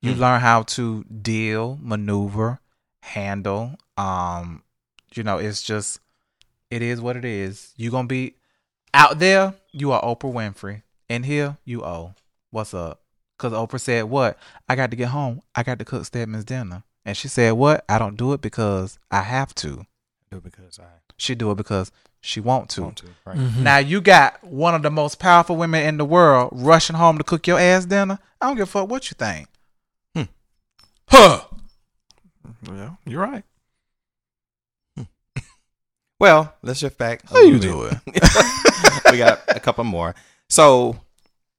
You Mm. learn how to deal, maneuver, handle. Um, you know, it's just it is what it is. You gonna be out there. You are Oprah Winfrey, and here you owe. What's up? Because Oprah said, "What? I got to get home. I got to cook Stedman's dinner." And she said, "What? I don't do it because I have to. Do it because I She do it because she want to." want to. Right. Mhm. Now you got one of the most powerful women in the world rushing home to cook your ass dinner. I don't give a fuck what you think. Hmm. Huh? Well, you're right. *laughs* Well, let's shift back. How you little bit. *laughs* *laughs* we got a couple more. So,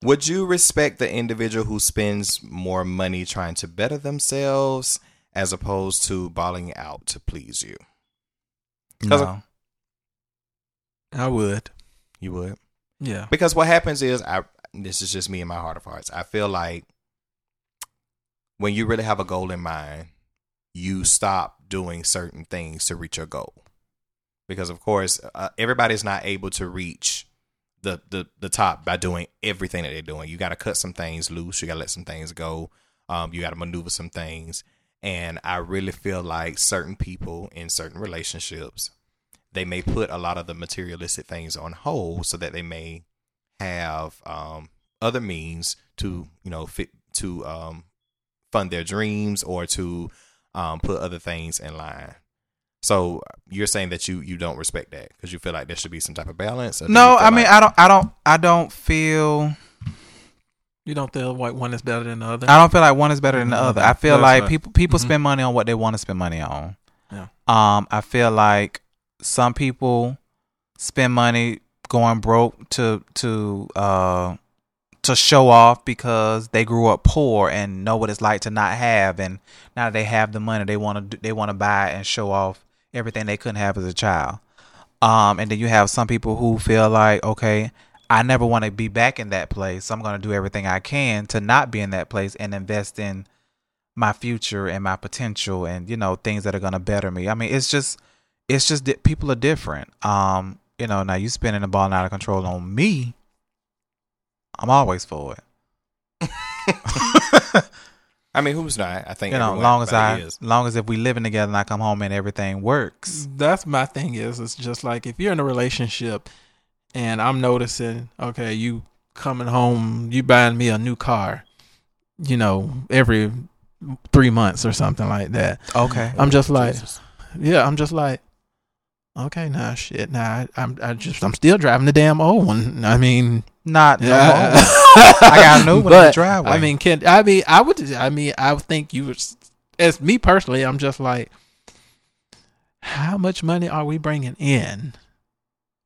would you respect the individual who spends more money trying to better themselves as opposed to balling out to please you? No. I would. You would. Yeah. Because what happens is, I this is just me in my heart of hearts. I feel like when you really have a goal in mind, you stop doing certain things to reach your goal. Because of course, uh, everybody's not able to reach the, the the top by doing everything that they're doing. You got to cut some things loose. You got to let some things go. Um, you got to maneuver some things. And I really feel like certain people in certain relationships, they may put a lot of the materialistic things on hold so that they may have um, other means to you know fit to um, fund their dreams or to um, put other things in line. So you're saying that you you don't respect that because you feel like there should be some type of balance. No, I mean like- I don't I don't I don't feel You don't feel like one is better than the other. I don't feel like one is better than the No, other. I feel that's like right. people people Mhm. spend money on what they want to spend money on. Yeah. Um, I feel like some people spend money going broke to to uh to show off because they grew up poor and know what it's like to not have and now that they have the money they want to they want to buy and show off everything they couldn't have as a child. Um and then you have some people who feel like okay, I never want to be back in that place. So I'm going to do everything I can to not be in that place and invest in my future and my potential and you know things that are going to better me. I mean, it's just it's just that people are different. Um, you know, now you spinning the ball out of control on me. I'm always for it. *laughs* I mean, who's not? I think You know, everyone- long as I, everybody is. long as if we living together and I come home and everything works. That's my thing. Is it's just like if you're in a relationship, and I'm noticing, okay, you coming home, you buying me a new car, you know, every three months or something like that. Okay. I'm just like, Jesus. yeah, I'm just like, okay, nah, shit, nah, I, I'm, I just, I'm still driving the damn old one. I mean, Not yeah, more. I got a new *laughs* one in the driveway. I mean, can I mean, I would, I mean, I would think you would, as me personally, I'm just like, how much money are we bringing in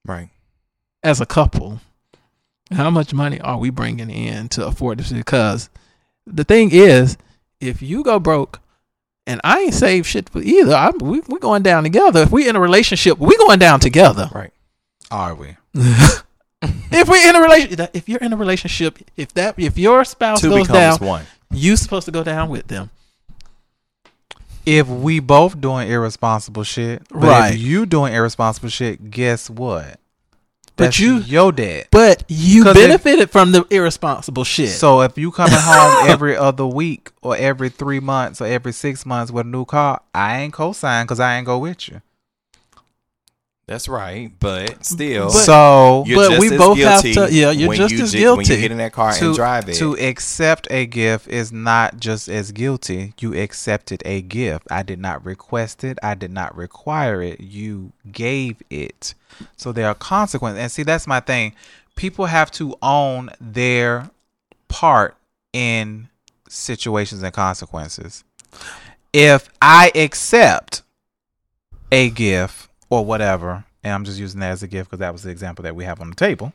right. as a couple? How much money are we bringing in to afford this? Because the thing is, if you go broke, and I ain't saved shit either, I'm, we we going down together. If we in a relationship, we going down together. Right. are we? *laughs* if we're in a relationship, if you're in a relationship, if that if your spouse Two goes down, one. you supposed to go down with them. If we both doing irresponsible shit, Right. If you doing irresponsible shit, guess what? But you- your dad. But you 'Cause if- benefited from the irresponsible shit. So if you coming home *laughs* every other week or every three months or every six months with a new car, I ain't co-sign because I ain't go with you. That's right. But still, But- so you're but just we as both have to- yeah, you're just you as ju- When you guilty. get in that car to and drive it. to accept a gift is not just as guilty. You accepted a gift. I did not request it. I did not require it. You gave it. So there are consequences. And see, that's my thing. People have to own their part in situations and consequences. If I accept a gift or whatever, and I'm just using that as a gift because that was the example that we have on the table.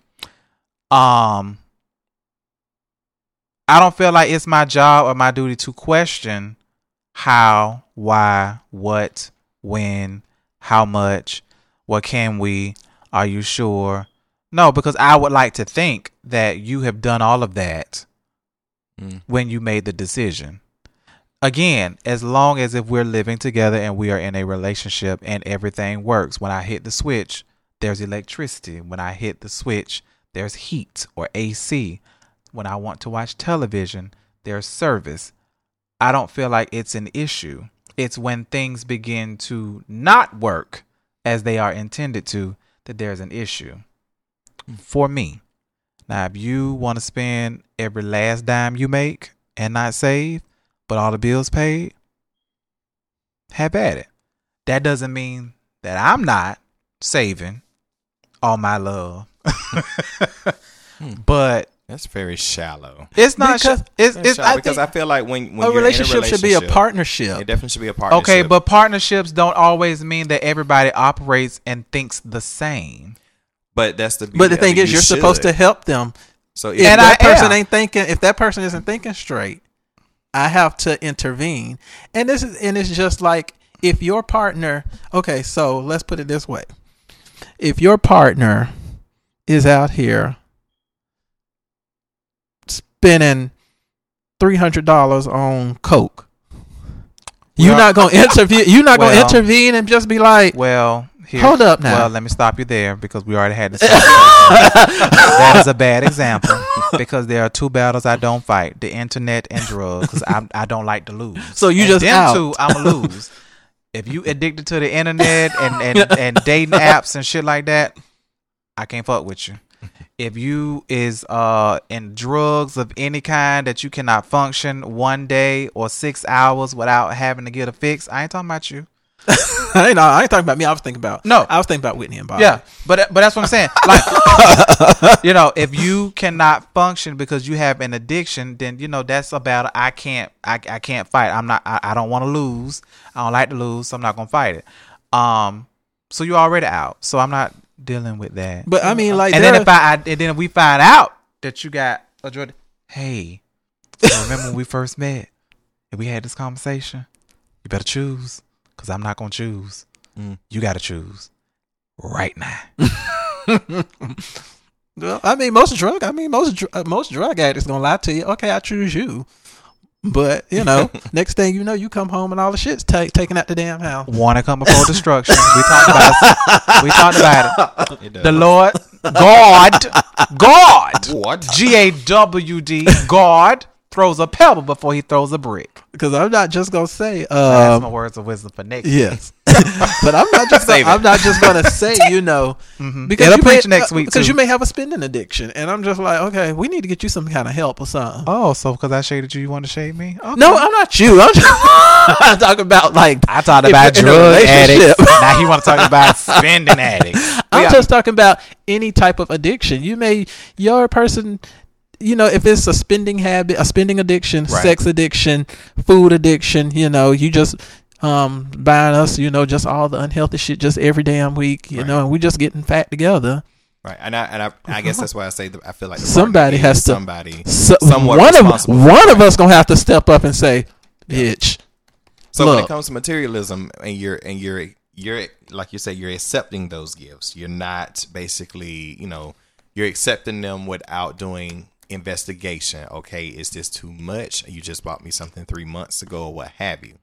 Um, I don't feel like it's my job or my duty to question how, why, what, when, how much, what can we, are you sure? No, because I would like to think that you have done all of that Mm. when you made the decision. Again, as long as if we're living together and we are in a relationship and everything works. When I hit the switch, there's electricity. When I hit the switch, there's heat or AC. When I want to watch television, there's service. I don't feel like it's an issue. It's when things begin to not work as they are intended to that there's an issue. For me. Now, if you want to spend every last dime you make and not save, but all the bills paid, have at it. That doesn't mean that I'm not saving all my love. Hmm. *laughs* but That's very shallow. it's not. Because- sh- it's, it's shallow I because I feel like when, when a you're relationship, in a should be a partnership. It definitely should be a partnership. okay, but partnerships don't always mean that everybody operates and thinks the same. but that's the. But the thing is, You you're supposed to help them. So If if And that I person am. ain't thinking, if that person isn't thinking straight, I have to intervene. And this is, and it's just like if your partner. Okay, so let's put it this way: if your partner is out here spending three hundred dollars on coke, you're Well- not gonna *laughs* intervene. You're not gonna intervene and just be like, Well, here, Hold up now. Well, let me stop you there because we already had this. *laughs* that is a bad example *laughs* because there are two battles I don't fight: the internet and drugs. Because I I don't like to lose. So you And just them out. two, I'm a lose. if you addicted to the internet and, *laughs* and, and dating apps and shit like that, I can't fuck with you. If you is uh in drugs of any kind that you cannot function one day or six hours without having to get a fix, I ain't talking about you. *laughs* I ain't, I ain't talking about me. I was thinking about No. I was thinking about Whitney and Bob. Yeah, but but that's what I'm saying. Like, *laughs* you know, if you cannot function because you have an addiction, then you know that's a battle I can't I, I can't fight. I'm not. I, I don't want to lose. I don't like to lose, so I'm not gonna fight it. Um, so you're already out. So I'm not dealing with that. But I mean, like, and then if I, I and then if we find out that you got a drug, hey, so *laughs* remember when we first met and we had this conversation? You better choose because I'm not gonna choose. Mm. You got to choose right now. *laughs* Well, I mean, most drug. I mean, most dr- uh, most drug addicts gonna lie to you. Okay, I choose you. But you know, *laughs* next thing you know, you come home and all the shit's ta- taken out the damn house. Want to come before destruction? We talked about it. We talked about it. *laughs* It. The Lord, God, God, What? G A W D, God throws a pebble before he throws a brick. Because I'm not just gonna say, That's my um, words of wisdom for next. yes, *laughs* but I'm not just. Save I'm not just gonna *laughs* say, you know, Mhm. because It'll you may, next week because too. you may have a spending addiction, and I'm just like, okay, we need to get you some kind of help or something. Oh, so because I shaded you, you want to shade me? Okay. No, I'm not you. I'm, just, *laughs* I'm talking about like I talked about in drug relationship. addicts. now he want to talk about spending addicts. I'm Yeah. just talking about any type of addiction. You may you're person you know, if it's a spending habit, a spending addiction, Right. sex addiction, food addiction, you know, you just um buying us, you know, just all the unhealthy shit just every damn week, you Right. know, and we just getting fat together. Right, and I and I, I guess that's why I say that I feel like Somebody has to- somebody So one of one of us gonna have to step up and say, bitch. So when it comes to materialism, and you're and you're you're like you say, you're accepting those gifts. You're not basically, you know, you're accepting them without doing investigation. Okay, is this too much? You just bought me something three months ago, or what have you?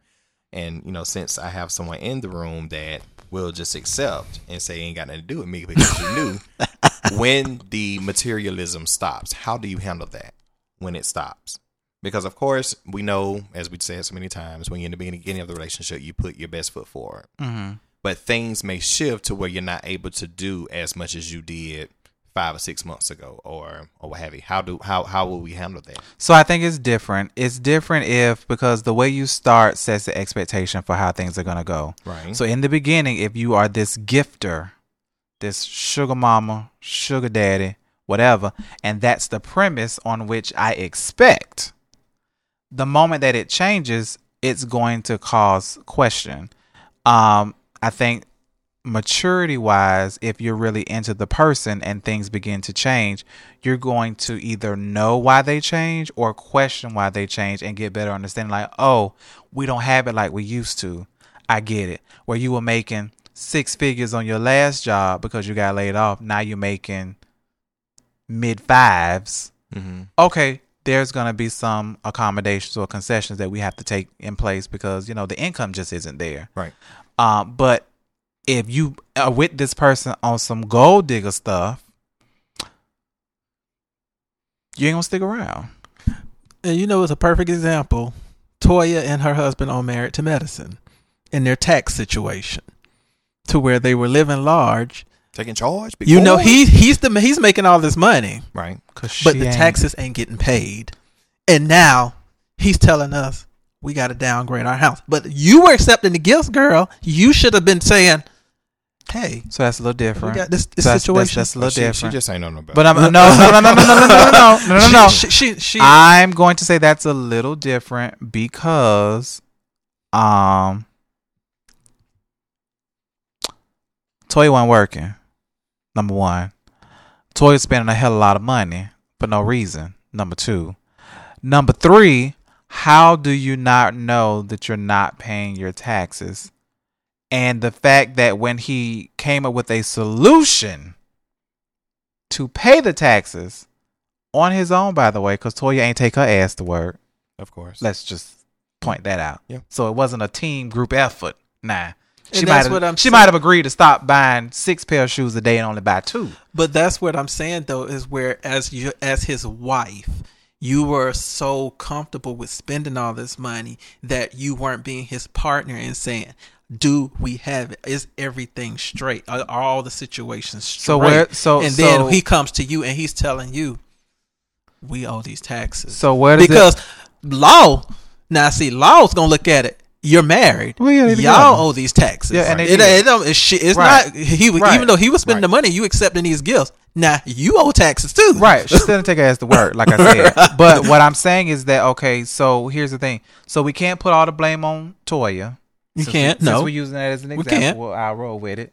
And you know, since I have someone in the room that will just accept and say ain't got nothing to do with me because you knew *laughs* when the materialism stops, how do you handle that when it stops? Because of course we know, as we said so many times, when you're in the beginning of the relationship, you put your best foot forward. Mm-hmm. But things may shift to where you're not able to do as much as you did five or six months ago, or or what have you. How do how how will we handle that? So I think it's different. It's different if because the way you start sets the expectation for how things are gonna go. Right. So in the beginning, if you are this gifter, this sugar mama, sugar daddy, whatever, and that's the premise on which I expect, the moment that it changes, it's going to cause question. Um, I think maturity wise, if you're really into the person and things begin to change, you're going to either know why they change or question why they change and get better understanding. Like, oh, we don't have it like we used to. I get it. Where you were making six figures on your last job because you got laid off, now you're making mid fives. Mm-hmm. Okay, there's going to be some accommodations or concessions that we have to take in place because you know the income just isn't there. Right. Um, but if you are with this person on some gold digger stuff, you ain't gonna stick around. And you know, it's a perfect example. Toya and her husband are married to medicine in their tax situation, to where they were living large. Taking charge. big You know, he he's the he's making all this money, right. Cause but the ain't- taxes ain't getting paid. And now he's telling us we got to downgrade our house. But you were accepting the gifts, girl. You should have been saying, "Hey, So that's a little we different. got this, this So that's, situation." That's, that's a little She, she just ain't know no better. but I'm no, no, no, no, no, no, no, no, no, no, no, no, no. She, she, she, she I'm going to say that's a little different because, um, Toy wasn't working. Number one, Toy was spending a hell of a lot of money for no reason. Number two, number three, how do you not know that you're not paying your taxes? And the fact that when he came up with a solution to pay the taxes on his own, by the way, because Toya ain't take her ass to work. of course. Let's just point that out. Yeah. So it wasn't a team group effort. Nah. She might have, she might have agreed to stop buying six pair of shoes a day and only buy two. But that's what I'm saying though is where as you as his wife, you were so comfortable with spending all this money that you weren't being his partner and saying, "Do we have it? Is everything straight? Are, are all the situations straight?" So where- so- and so- then he comes to you and he's telling you, "We owe these taxes." So where because law now see law's gonna look at it. you're married. Well, yeah. Y'all owe these taxes. Yeah, and it, it don't, it's, shit- it's Right. not he. Right. Even though he was spending the money, you accepting these gifts. Now you owe taxes too. Right. She didn't take her ass to work, like I said. *laughs* But what I'm saying is that okay, so here's the thing. So we can't put all the blame on Toya. You Since can't, We, no. Since we're using that as an We example, can't. well, I'll roll with it.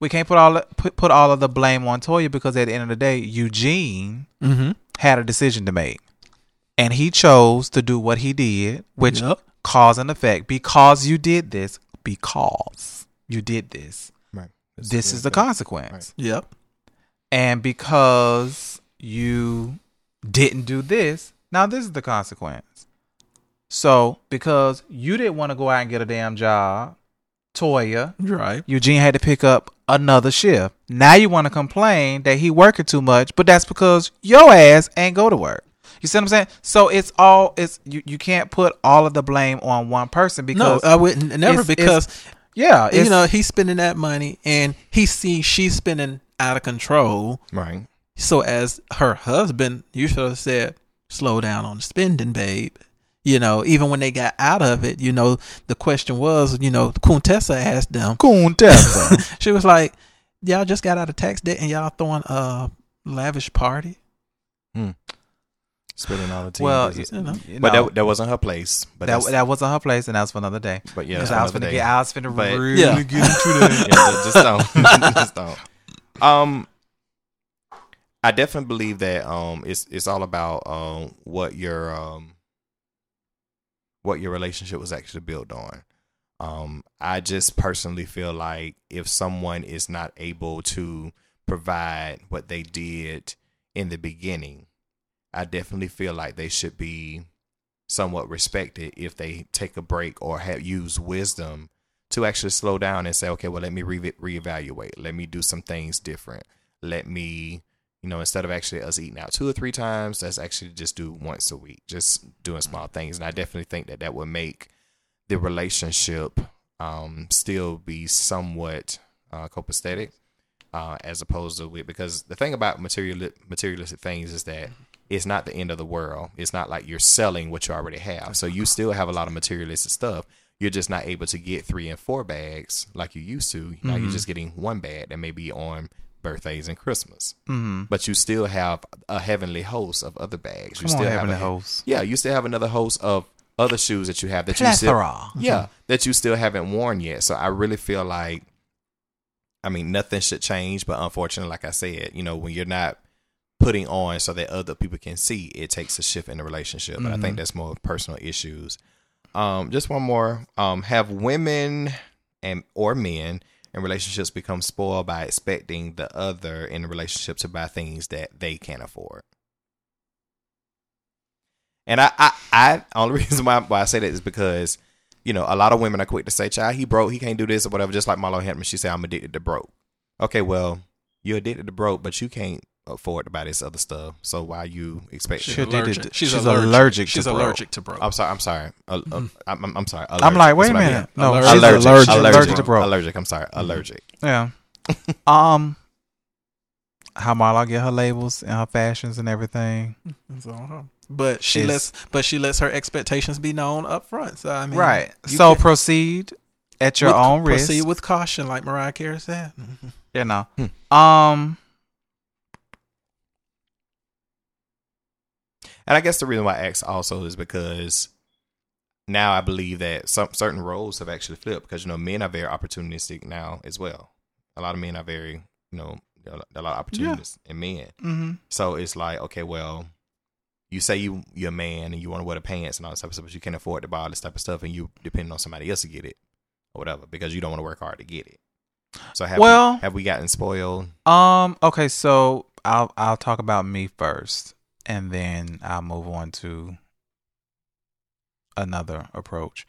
We can't put all put put all of the blame on Toya because at the end of the day, Eugene Mm-hmm. had a decision to make, and he chose to do what he did, which Yep. cause and effect. Because you did this, because you did this, Right. this is the consequence. Yep. And because you didn't do this, now this is the consequence. So, because you didn't want to go out and get a damn job, Toya, Right. Eugene had to pick up another shift. Now you want to complain that he working too much, but that's because your ass ain't go to work. You see what I'm saying? So it's all it's you, you can't put all of the blame on one person No, because I wouldn't. Never it's- because yeah, it's, you know he's spending that money and he sees she's spending out of control. Right. So as her husband, you should have said, "Slow down on spending, babe." You know, even when they got out of it, you know, the question was, you know, Quintessa asked them. Quintessa. *laughs* she was like, "Y'all just got out of tax debt and y'all throwing a lavish party." Hmm. Spilling all the tea. well, business. you know. but know, that, that wasn't her place. But that that wasn't her place, and that was for another day. but yeah, Because that's I was another finna day. get, I was finna But- really Yeah. get into that. *laughs* yeah, just don't, *laughs* just don't. Um, I definitely believe that um, it's it's all about um what your um what your relationship was actually built on. Um, I just personally feel like if someone is not able to provide what they did in the beginning, I definitely feel like they should be somewhat respected if they take a break or have use wisdom to actually slow down and say, okay, well, let me re- reevaluate. Let me do some things different. Let me, you know, instead of actually us eating out two or three times, let's actually just do once a week, just doing small things. And I definitely think that that would make the relationship um, still be somewhat uh, copacetic uh, as opposed to with because the thing about material materialistic things is that it's not the end of the world. It's not like you're selling what you already have. So you still have a lot of materialistic stuff. You're just not able to get three and four bags like you used to. Now you're just getting one bag that may be on birthdays and Christmas. Mm-hmm. But you still have a heavenly host of other bags. You Come on, still have Heavenly a, Host. Yeah, you still have another host of other shoes that you have that you still Plethora. yeah, that you still haven't worn yet. So I really feel like, I mean, nothing should change. But unfortunately, like I said, you know, when you're not putting on so that other people can see, it takes a shift in the relationship. And I think that's more personal issues. Um, just one more. Um, have women and or men in relationships become spoiled by expecting the other in the relationship to buy things that they can't afford? And I, I, I only *laughs* reason why, why I say that is because, you know, a lot of women are quick to say, child, he broke, he can't do this or whatever. Just like Marlo Hampton, she said, I'm addicted to broke. Okay, well, you're addicted to broke, but you can't afford to buy this other stuff. So why you expect? She's She's addicted allergic. She's, she's allergic. allergic to She's broke. allergic to broke. I'm sorry. I'm sorry. Uh, uh, I'm, I'm, I'm sorry. I'm like, wait a That's minute. No, Allergic. she's Allergic. allergic, Allergic. allergic to broke. Allergic. I'm sorry. Allergic. Yeah. *laughs* um, how Marlo get her labels and her fashions and everything. It's on her. But she It's- lets but she lets her expectations be known up front. So I mean, right. So can- proceed at your with- own risk. Proceed with caution, like Mariah Carey said. you know. Hmm. Um. And I guess the reason why I asked also is because now I believe that some certain roles have actually flipped because you know men are very opportunistic now as well. A lot of men are very you know a lot of opportunities in men. hmm So it's like okay, well, you say you you're a man and you want to wear the pants and all this type of stuff, but you can't afford to buy all this type of stuff, and you depending on somebody else to get it or whatever because you don't want to work hard to get it. So have Well- we, have we gotten spoiled? Um. Okay. So I'll I'll talk about me first, and then I'll move on to another approach.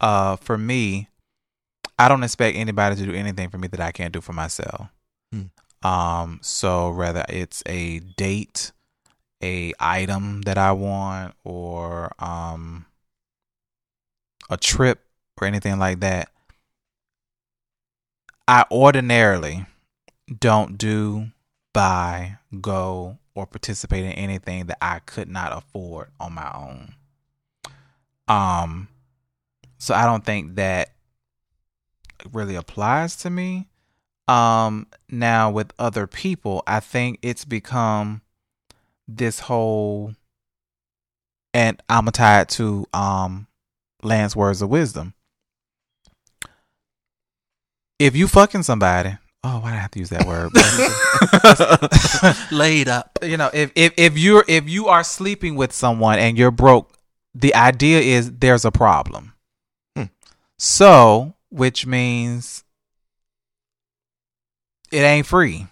Uh, for me, I don't expect anybody to do anything for me that I can't do for myself. Hmm. Um. So whether it's a date, a item that I want, or um, a trip or anything like that, I ordinarily don't do, buy, go, or participate in anything that I could not afford on my own. Um, so I don't think that really applies to me. Um, now with other people, I think it's become this whole, and I'm tied to um, Lance words of wisdom. If you fucking somebody, oh, why did I have to use that word? *laughs* Laid up. you know, if if if you're if you are sleeping with someone and you're broke, the idea is there's a problem. Hmm. So, which means it ain't free.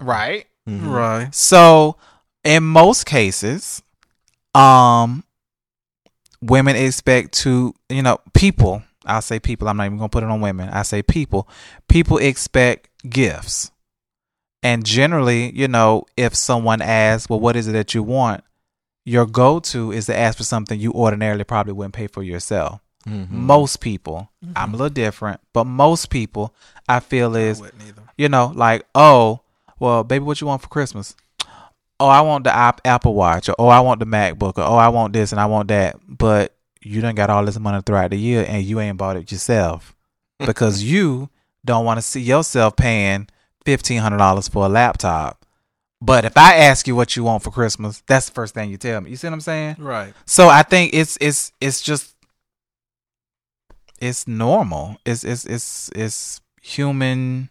Right? Mhm. Right. So, in most cases, um women expect to, you know, people, I'll say people, I'm not even going to put it on women. I say people. People expect gifts. And generally, you know, if someone asks, "Well, what is it that you want?" your go-to is to ask for something you ordinarily probably wouldn't pay for yourself. Mhm. Most people, I'm a little different, but most people I feel is I you know, like, oh, well, baby, what you want for Christmas? Oh, I want the Apple Watch, or oh, I want the MacBook, or oh, I want this and I want that. But you done got all this money throughout the year and you ain't bought it yourself *laughs* because you don't want to see yourself paying fifteen hundred dollars for a laptop. But if I ask you what you want for Christmas, that's the first thing you tell me. You see what I'm saying? Right. So I think it's it's it's just it's normal. It's it's it's it's human.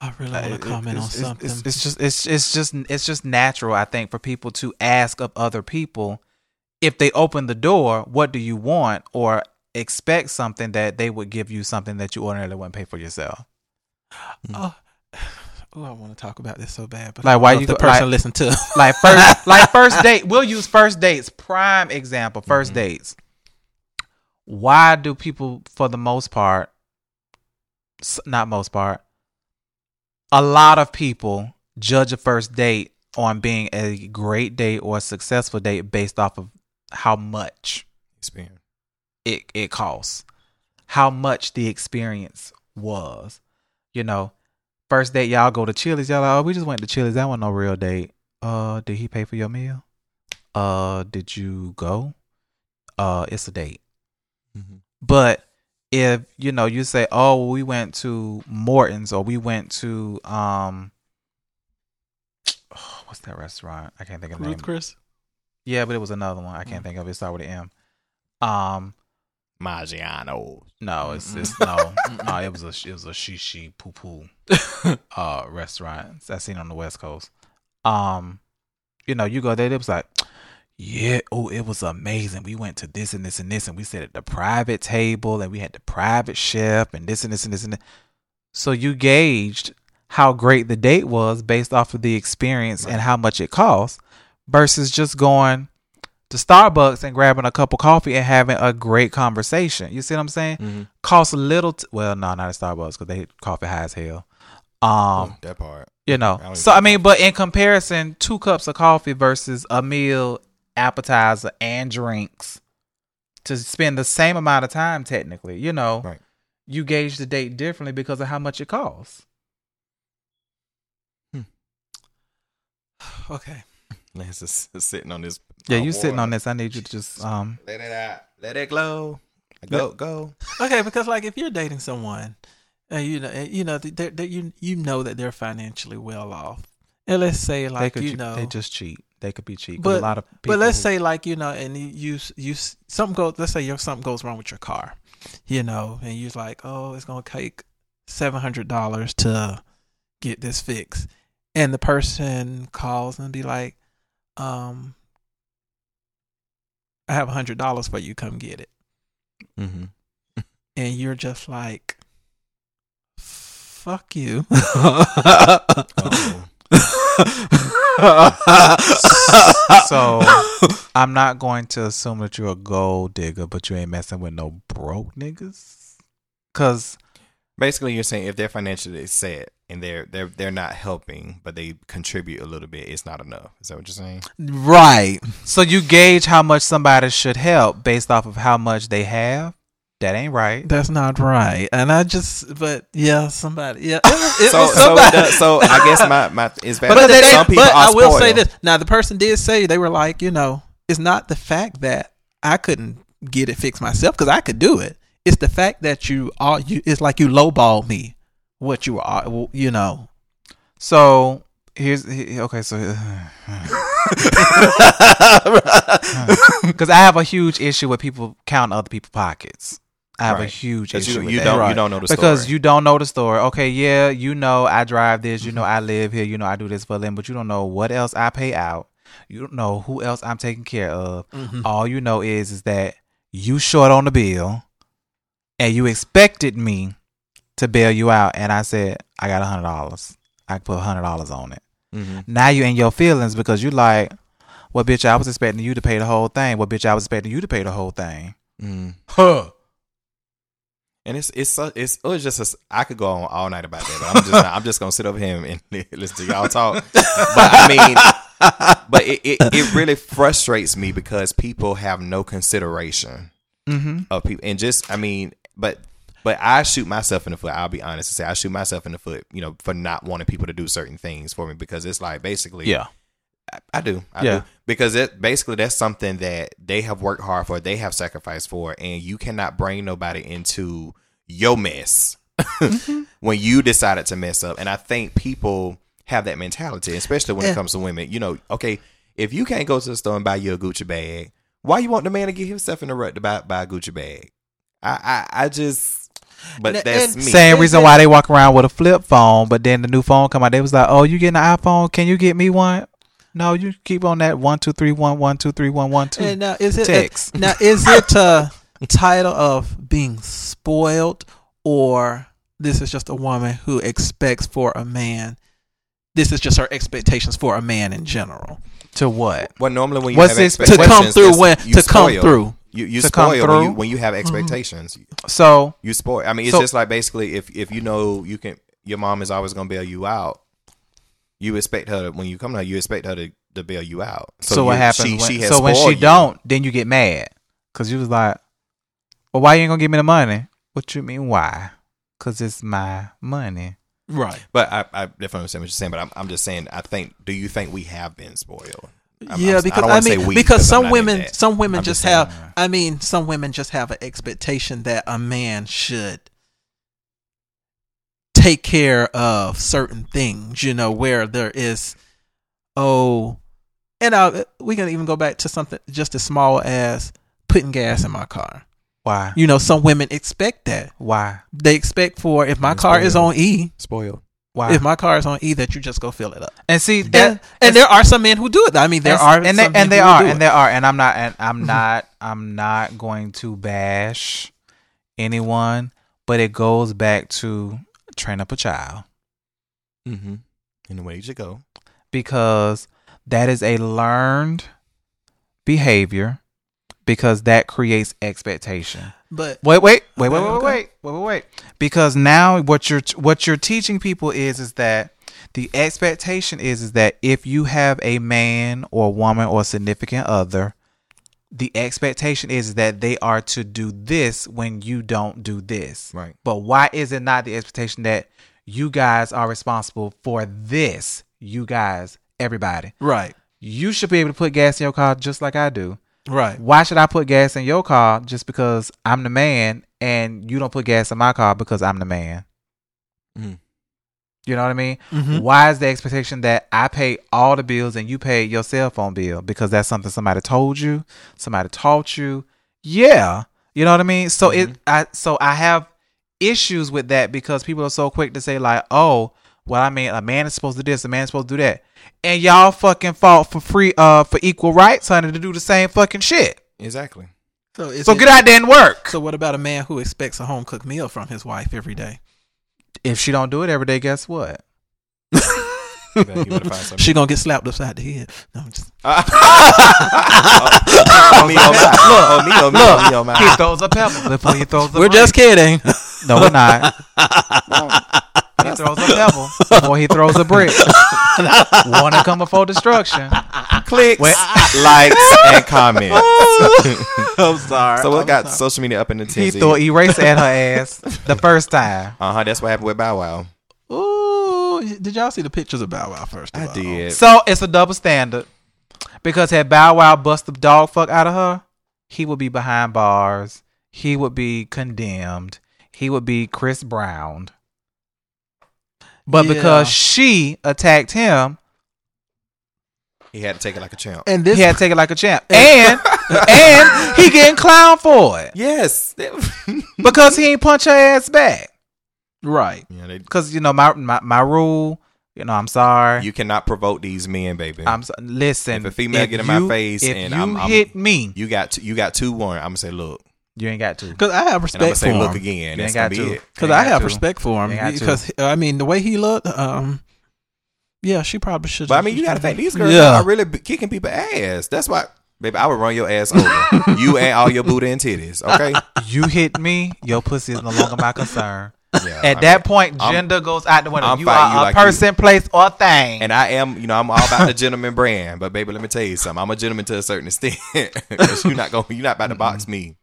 I really want to comment on it's, it's- something. It's, it's just it's it's just it's just natural, I think, for people to ask of other people if they open the door, what do you want, or expect something that they would give you something that you ordinarily wouldn't pay for yourself. oh, *sighs* oh, I want to talk about this so bad. But Like, why know you the go- person like- listen to? *laughs* Like first, *laughs* like first date. We'll use first dates. Prime example. 1st Mhm. dates. Why do people, for the most part, not most part, a lot of people judge a first date on being a great date or a successful date based off of how much Experience. it it costs, how much the experience was. You know, first date y'all go to Chili's, y'all like, oh, we just went to Chili's. That wasn't no real date. Uh, did he pay for your meal? Uh, did you go? Uh, it's a date. Mhm. But if you know, you say, "Oh, we went to Morton's or we went to um, *sighs* what's that restaurant? I can't think of the name. Ruth Chris. Yeah, but it was another one. I can't Mm. think of it. It started with an M. Um, Maggiano. no, it's it's no, no. It was a it was a shishi poo poo *laughs* uh restaurant I seen on the West Coast. Um, you know, you go there. It was like, yeah, oh, it was amazing. We went to this and this and this, and we sat at the private table, and we had the private chef, and this and this and this and that. So you gauged how great the date was based off of the experience and how much it cost, versus just going to Starbucks and grabbing a cup of coffee and having a great conversation. You see what I'm saying? Mm-hmm. Costs a little. T- well, no, not at Starbucks because they coffee high as hell. Um, that part. you know. don't So I mean, but in comparison, two cups of coffee versus a meal, appetizer, and drinks to spend the same amount of time, technically, you know, Right. you gauge the date differently because of how much it costs. *sighs* Okay. Lance is is sitting on this. Yeah, you sitting on this. I need you to just um. Let it out. Let it glow. Go, go. Okay, because like if you're dating someone, and you know, you know, they they you you know that they're financially well off, and let's say they like could you know, they just cheat. They could be cheat. 'cause But- a lot of people but let's who- say like you know, and you you, you something goes. Let's say your something goes wrong with your car, you know, and you're like, oh, it's gonna take seven hundred dollars to get this fixed, and the person calls and be like, um, I have a hundred dollars for you. Come get it, Mm-hmm. and you're just like, fuck you. *laughs* so I'm not going to assume that you're a gold digger, but you ain't messing with no broke niggas. Cause Basically, you're saying if they're financially set and they're they're they're not helping, but they contribute a little bit, it's not enough. Is that what you're saying? right, so you gauge how much somebody should help based off of how much they have. That ain't right. That's not right. And I just, but yeah, somebody, yeah, *laughs* it was, it So was so, somebody. does, so I guess my my is bad. but, valid. they, Some people but are I will say this. Now, the person did say they were like, you know, it's not the fact that I couldn't get it fixed myself because I could do it. It's the fact that you are you. It's like you lowball me. What you are, you know. So here's okay. So *laughs* because I have a huge issue with people counting other people's pockets. I have a huge issue you, with you that. don't Right. you don't know the because story. you don't know the story. Okay, yeah, you know I drive this, you know. I live here, you know I do this for a living, but you don't know what else I pay out. You don't know who else I'm taking care of. Mm-hmm. All you know is is that you short on the bill, and you expected me to bail you out, and I said I got a hundred dollars. I can put a hundred dollars on it. Mhm. Now you in your feelings because you like, well, bitch, I was expecting you to pay the whole thing. Well, bitch, I was expecting you to pay the whole thing. Mm. Huh. And it's it's it's it was just a I could go on all night about that, but I'm just I'm just gonna sit over here and *laughs* listen to y'all talk. But I mean, *laughs* but it, it it really frustrates me because people have no consideration Mm-hmm. of people, and just I mean, but but I shoot myself in the foot. I'll be honest and say I shoot myself in the foot, you know, for not wanting people to do certain things for me because it's like basically, Yeah. I, I do. I Yeah. do. Because it basically that's something that they have worked hard for, they have sacrificed for, and you cannot bring nobody into your mess mm-hmm. *laughs* when you decided to mess up. And I think people have that mentality, especially when Yeah. it comes to women. You know, okay, if you can't go to the store and buy you a Gucci bag, why you want the man to get himself in the rut to buy, buy a Gucci bag? I I, I just but And- that's and me. Same Is reason it- why they walk around with a flip phone, but then the new phone come out, they was like, "Oh, you getting an iPhone? Can you get me one?" No, you keep on that one two three one one two three one one two. And now is it Text. *laughs* now is it a title of being spoiled or this is just a woman who expects for a man? This is just her expectations for a man in general To what? Well, normally when you What's have this- to to come through when you to come through. You you To spoil when you when you have mm-hmm. expectations. So You spoil. I mean, it's So- just like basically if if you know you can, your mom is always gonna bail you out. You expect her to, when you come to her, you expect her to, to bail you out. so, what you- happens? She, when, she has so when she you. don't, then you get mad because you was like, "Well, why you ain't gonna give me the money?" What you mean? Why? Because it's my money. Right. But I, I definitely understand what you're saying. But I'm, I'm just saying. I think. Do you think we have been spoiled? I'm- yeah, I'm- because don't I, mean, we, because some women, some women I'm just just saying. have. I mean, some women just have an expectation that a man should take care of certain things. You know, where there is, oh, and I, we can even go back to something just as small as putting gas in my car. Why? You know, some women expect that. Why? They expect for if my car is on E, spoiled. Why? if my car is on E, that you just go fill it up. and see that, and, and there are some men who do it. I mean, there and, are and they and they are and there are and I'm not and I'm not I'm not going to bash anyone, but it goes back to train up a child Mm-hmm. And the way you go. because that is a learned behavior because that creates expectation. But Wait, wait, wait, wait, Okay, wait, wait, wait, wait, wait. Because now what you're what you're teaching people is is that the expectation is is that if you have a man or woman or significant other, the expectation is that they are to do this when you don't do this. Right. But why is it not the expectation that you guys are responsible for this? You guys, everybody. right, You should be able to put gas in your car just like I do. Right. Why should I put gas in your car just because I'm the man and you don't put gas in my car because I'm the man? Mhm. You know what I mean? Mhm. Why is the expectation that I pay all the bills and you pay your cell phone bill because that's something somebody told you, somebody taught you? Yeah, you know what I mean. So it, I, so I have issues with that because people are so quick to say like, oh, well, I mean, a man is supposed to do this, a man is supposed to do that, and y'all fucking fought for free, uh, for equal rights, honey, to do the same fucking shit. Exactly. So, is So it- get out there and work. So what about a man who expects a home cooked meal from his wife every day? If she don't do it every day, guess what? You better- you better find something. She gonna get slapped upside the head. No, I'm just, *laughs* oh, me, oh, my. Oh, me, oh, me, oh, me, oh, my. He throws a pebble before he throws a we're just kidding. no, we're not. *laughs* he throws a pebble before he throws a brick. Want to come before destruction? Clicks, Wait. likes, and comments. *laughs* I'm sorry. so we got social media up in the He tizzy. threw erase at her ass the first time. Uh huh. That's what happened with Bow Wow. Ooh, did y'all see the pictures of Bow Wow first? Of I all? did. So it's a double standard. Because had Bow Wow bust the dog fuck out of her, he would be behind bars. He would be condemned. He would be Chris Brown. But Yeah. because she attacked him, He had to take it like a champ. And this he had to take it like a champ. *laughs* And and he getting clowned for it. Yes. *laughs* Because he ain't punch her ass back. right. yeah, Because you know my, my my rule. You know I'm sorry. you cannot provoke these men, baby. I'm so, listen. If a female get in my face if and you I'm- I'm- hit me, you got two, you got two one. I'm gonna say, look, you ain't got to. Because I have and I'm gonna respect for say, look him. again. You ain't got to. Because I have to. respect for him. Got to. Because I mean, the way he looked, um, yeah, she probably should. But I mean, you gotta think these girls Yeah. are really kicking people ass. That's why, baby, I would run your ass over. *laughs* you and all your booty and titties. Okay. *laughs* You hit me, your pussy is no longer my concern. Yeah, At I that mean, point, I'm- gender goes out the window. I'm you fighting are you a like you- person, place, or thing. And I am, you know, I'm all about the gentleman brand. But baby, let me tell you something. I'm a gentleman to a certain extent. *laughs* You're not going, you're not about to box me.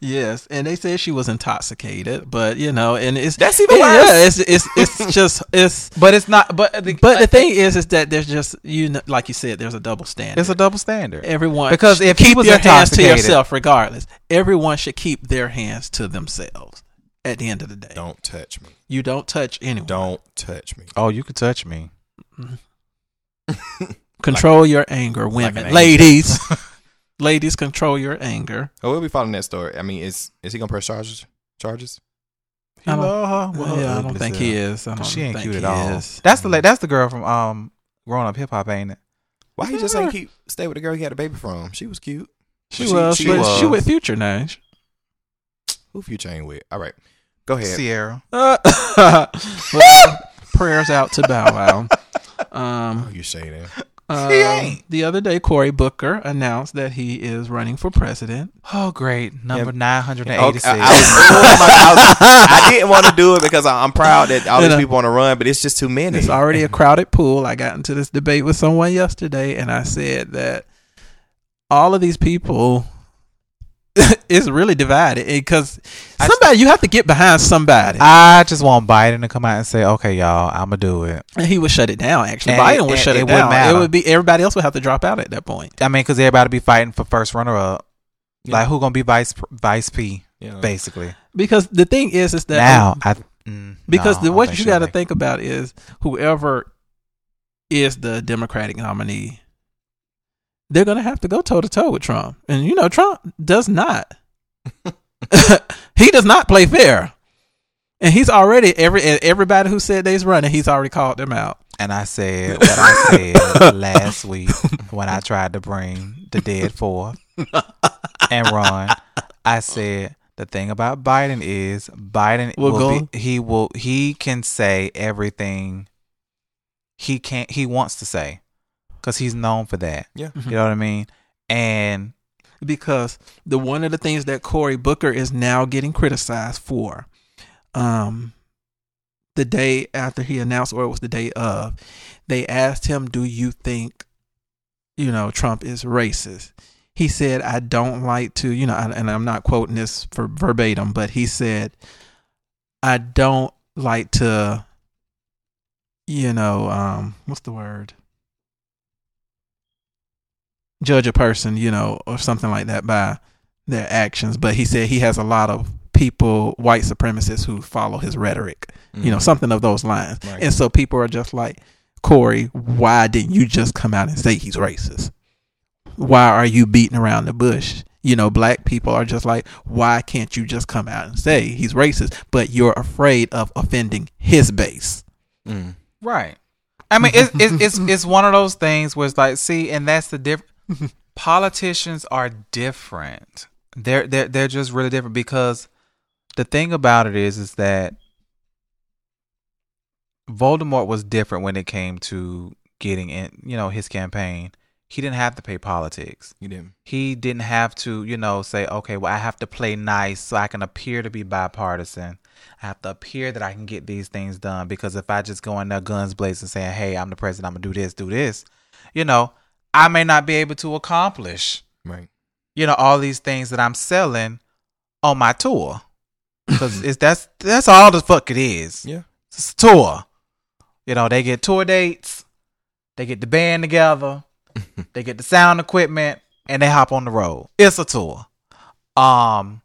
Yes, and they said she was intoxicated, but you know, and it's That's even yeah, it's it's it's *laughs* just it's. but it's not. But the, But the thing is, is that there's just you know, like you said, there's a double standard. it's a double standard. Everyone Because if he keep your hands to yourself, regardless. Everyone should keep their hands to themselves. At the end of the day, Don't touch me. you don't touch anyone. Don't touch me. Oh, you could touch me. *laughs* control your anger, women, angel. ladies. *laughs* ladies, control your anger. Oh, we'll be following that story. I mean, is is he gonna press charges? Charges? I don't- love her. Well, yeah, I don't think he is. I don't She ain't think cute at all. is. That's the that's the girl from um growing up hip hop, ain't it? Why he just ain't keep stay with the girl he had a baby from? She was cute. She, She- was, she but was. she with Future now. Who Future ain't with? All right, go ahead. Ciara. *laughs* Well, prayers out to Bow Wow. Oh, Um, you shading. um, ain't. the other day, Cory Booker announced that he is running for president. Oh, great. Number Yeah. nine hundred and Okay. I, I was, oh my God, I, was- I didn't want to do it because I, I'm proud that all You these know. people want to run, but it's just too many. It's already a crowded pool. I got into this debate with someone yesterday, and I said that all of these people *laughs* is really divided because I- somebody you have to get behind somebody. I just want Biden to come out and say, "Okay, y'all, I'm gonna do it." and he would shut it down. Actually, And Biden it- would shut it it, down. matter. It would be everybody else would have to drop out at that point. I mean, because everybody be fighting for first runner-up. Yeah. Like, who gonna be vice vice P? Yeah. Basically, Because the thing is, is that now I mm, because no, the what think you got to think about is whoever is the Democratic nominee, they're gonna have to go toe to toe with Trump, and you know Trump does not. *laughs* he does not play fair, and he's already every everybody who said they's running, he's already called them out. And I said what I said *laughs* last week when I tried to bring the dead forth and run. I said the thing about Biden is Biden Will will go- be, he will he can say everything he can't he wants to say because he's known for that. Yeah. You know what I mean? And because the one of the things that Cory Booker is now getting criticized for, um, the day after he announced, or it was the day of, they asked him, "Do you think, you know, Trump is racist?" He said, "I don't like to, you know," and and I'm not quoting this for verbatim, but he said, "I don't like to, you know, um, what's the word?" Judge a person, you know, or something like that by their actions. But he said he has a lot of people, white supremacists, who follow his rhetoric, you know, Mhm. something of those lines. Right. And so people are just like, Cory, why didn't you just come out and say he's racist? Why are you beating around the bush? You know, black people are just like, why can't you just come out and say he's racist? But you're afraid of offending his base. Mm. Right. I mean, it's it's it's it's one of those things where it's like, see, and that's the difference. *laughs* Politicians are different. They're they're they're just really different because the thing about it is is that Voldemort was different when it came to getting in, you know, his campaign. He didn't have to pay politics. You didn't. He didn't have to, you know, say, okay, well, I have to play nice so I can appear to be bipartisan. I have to appear that I can get these things done because if I just go in there guns blazing saying, hey, I'm the president, I'm going to do this, do this, you know, I may not be able to accomplish, Right. you know, all these things that I'm selling on my tour. *laughs* Because it's that's that's all the fuck it is. Yeah. It's a tour. You know, they get tour dates, they get the band together, *laughs* they get the sound equipment, and they hop on the road. It's a tour. Um,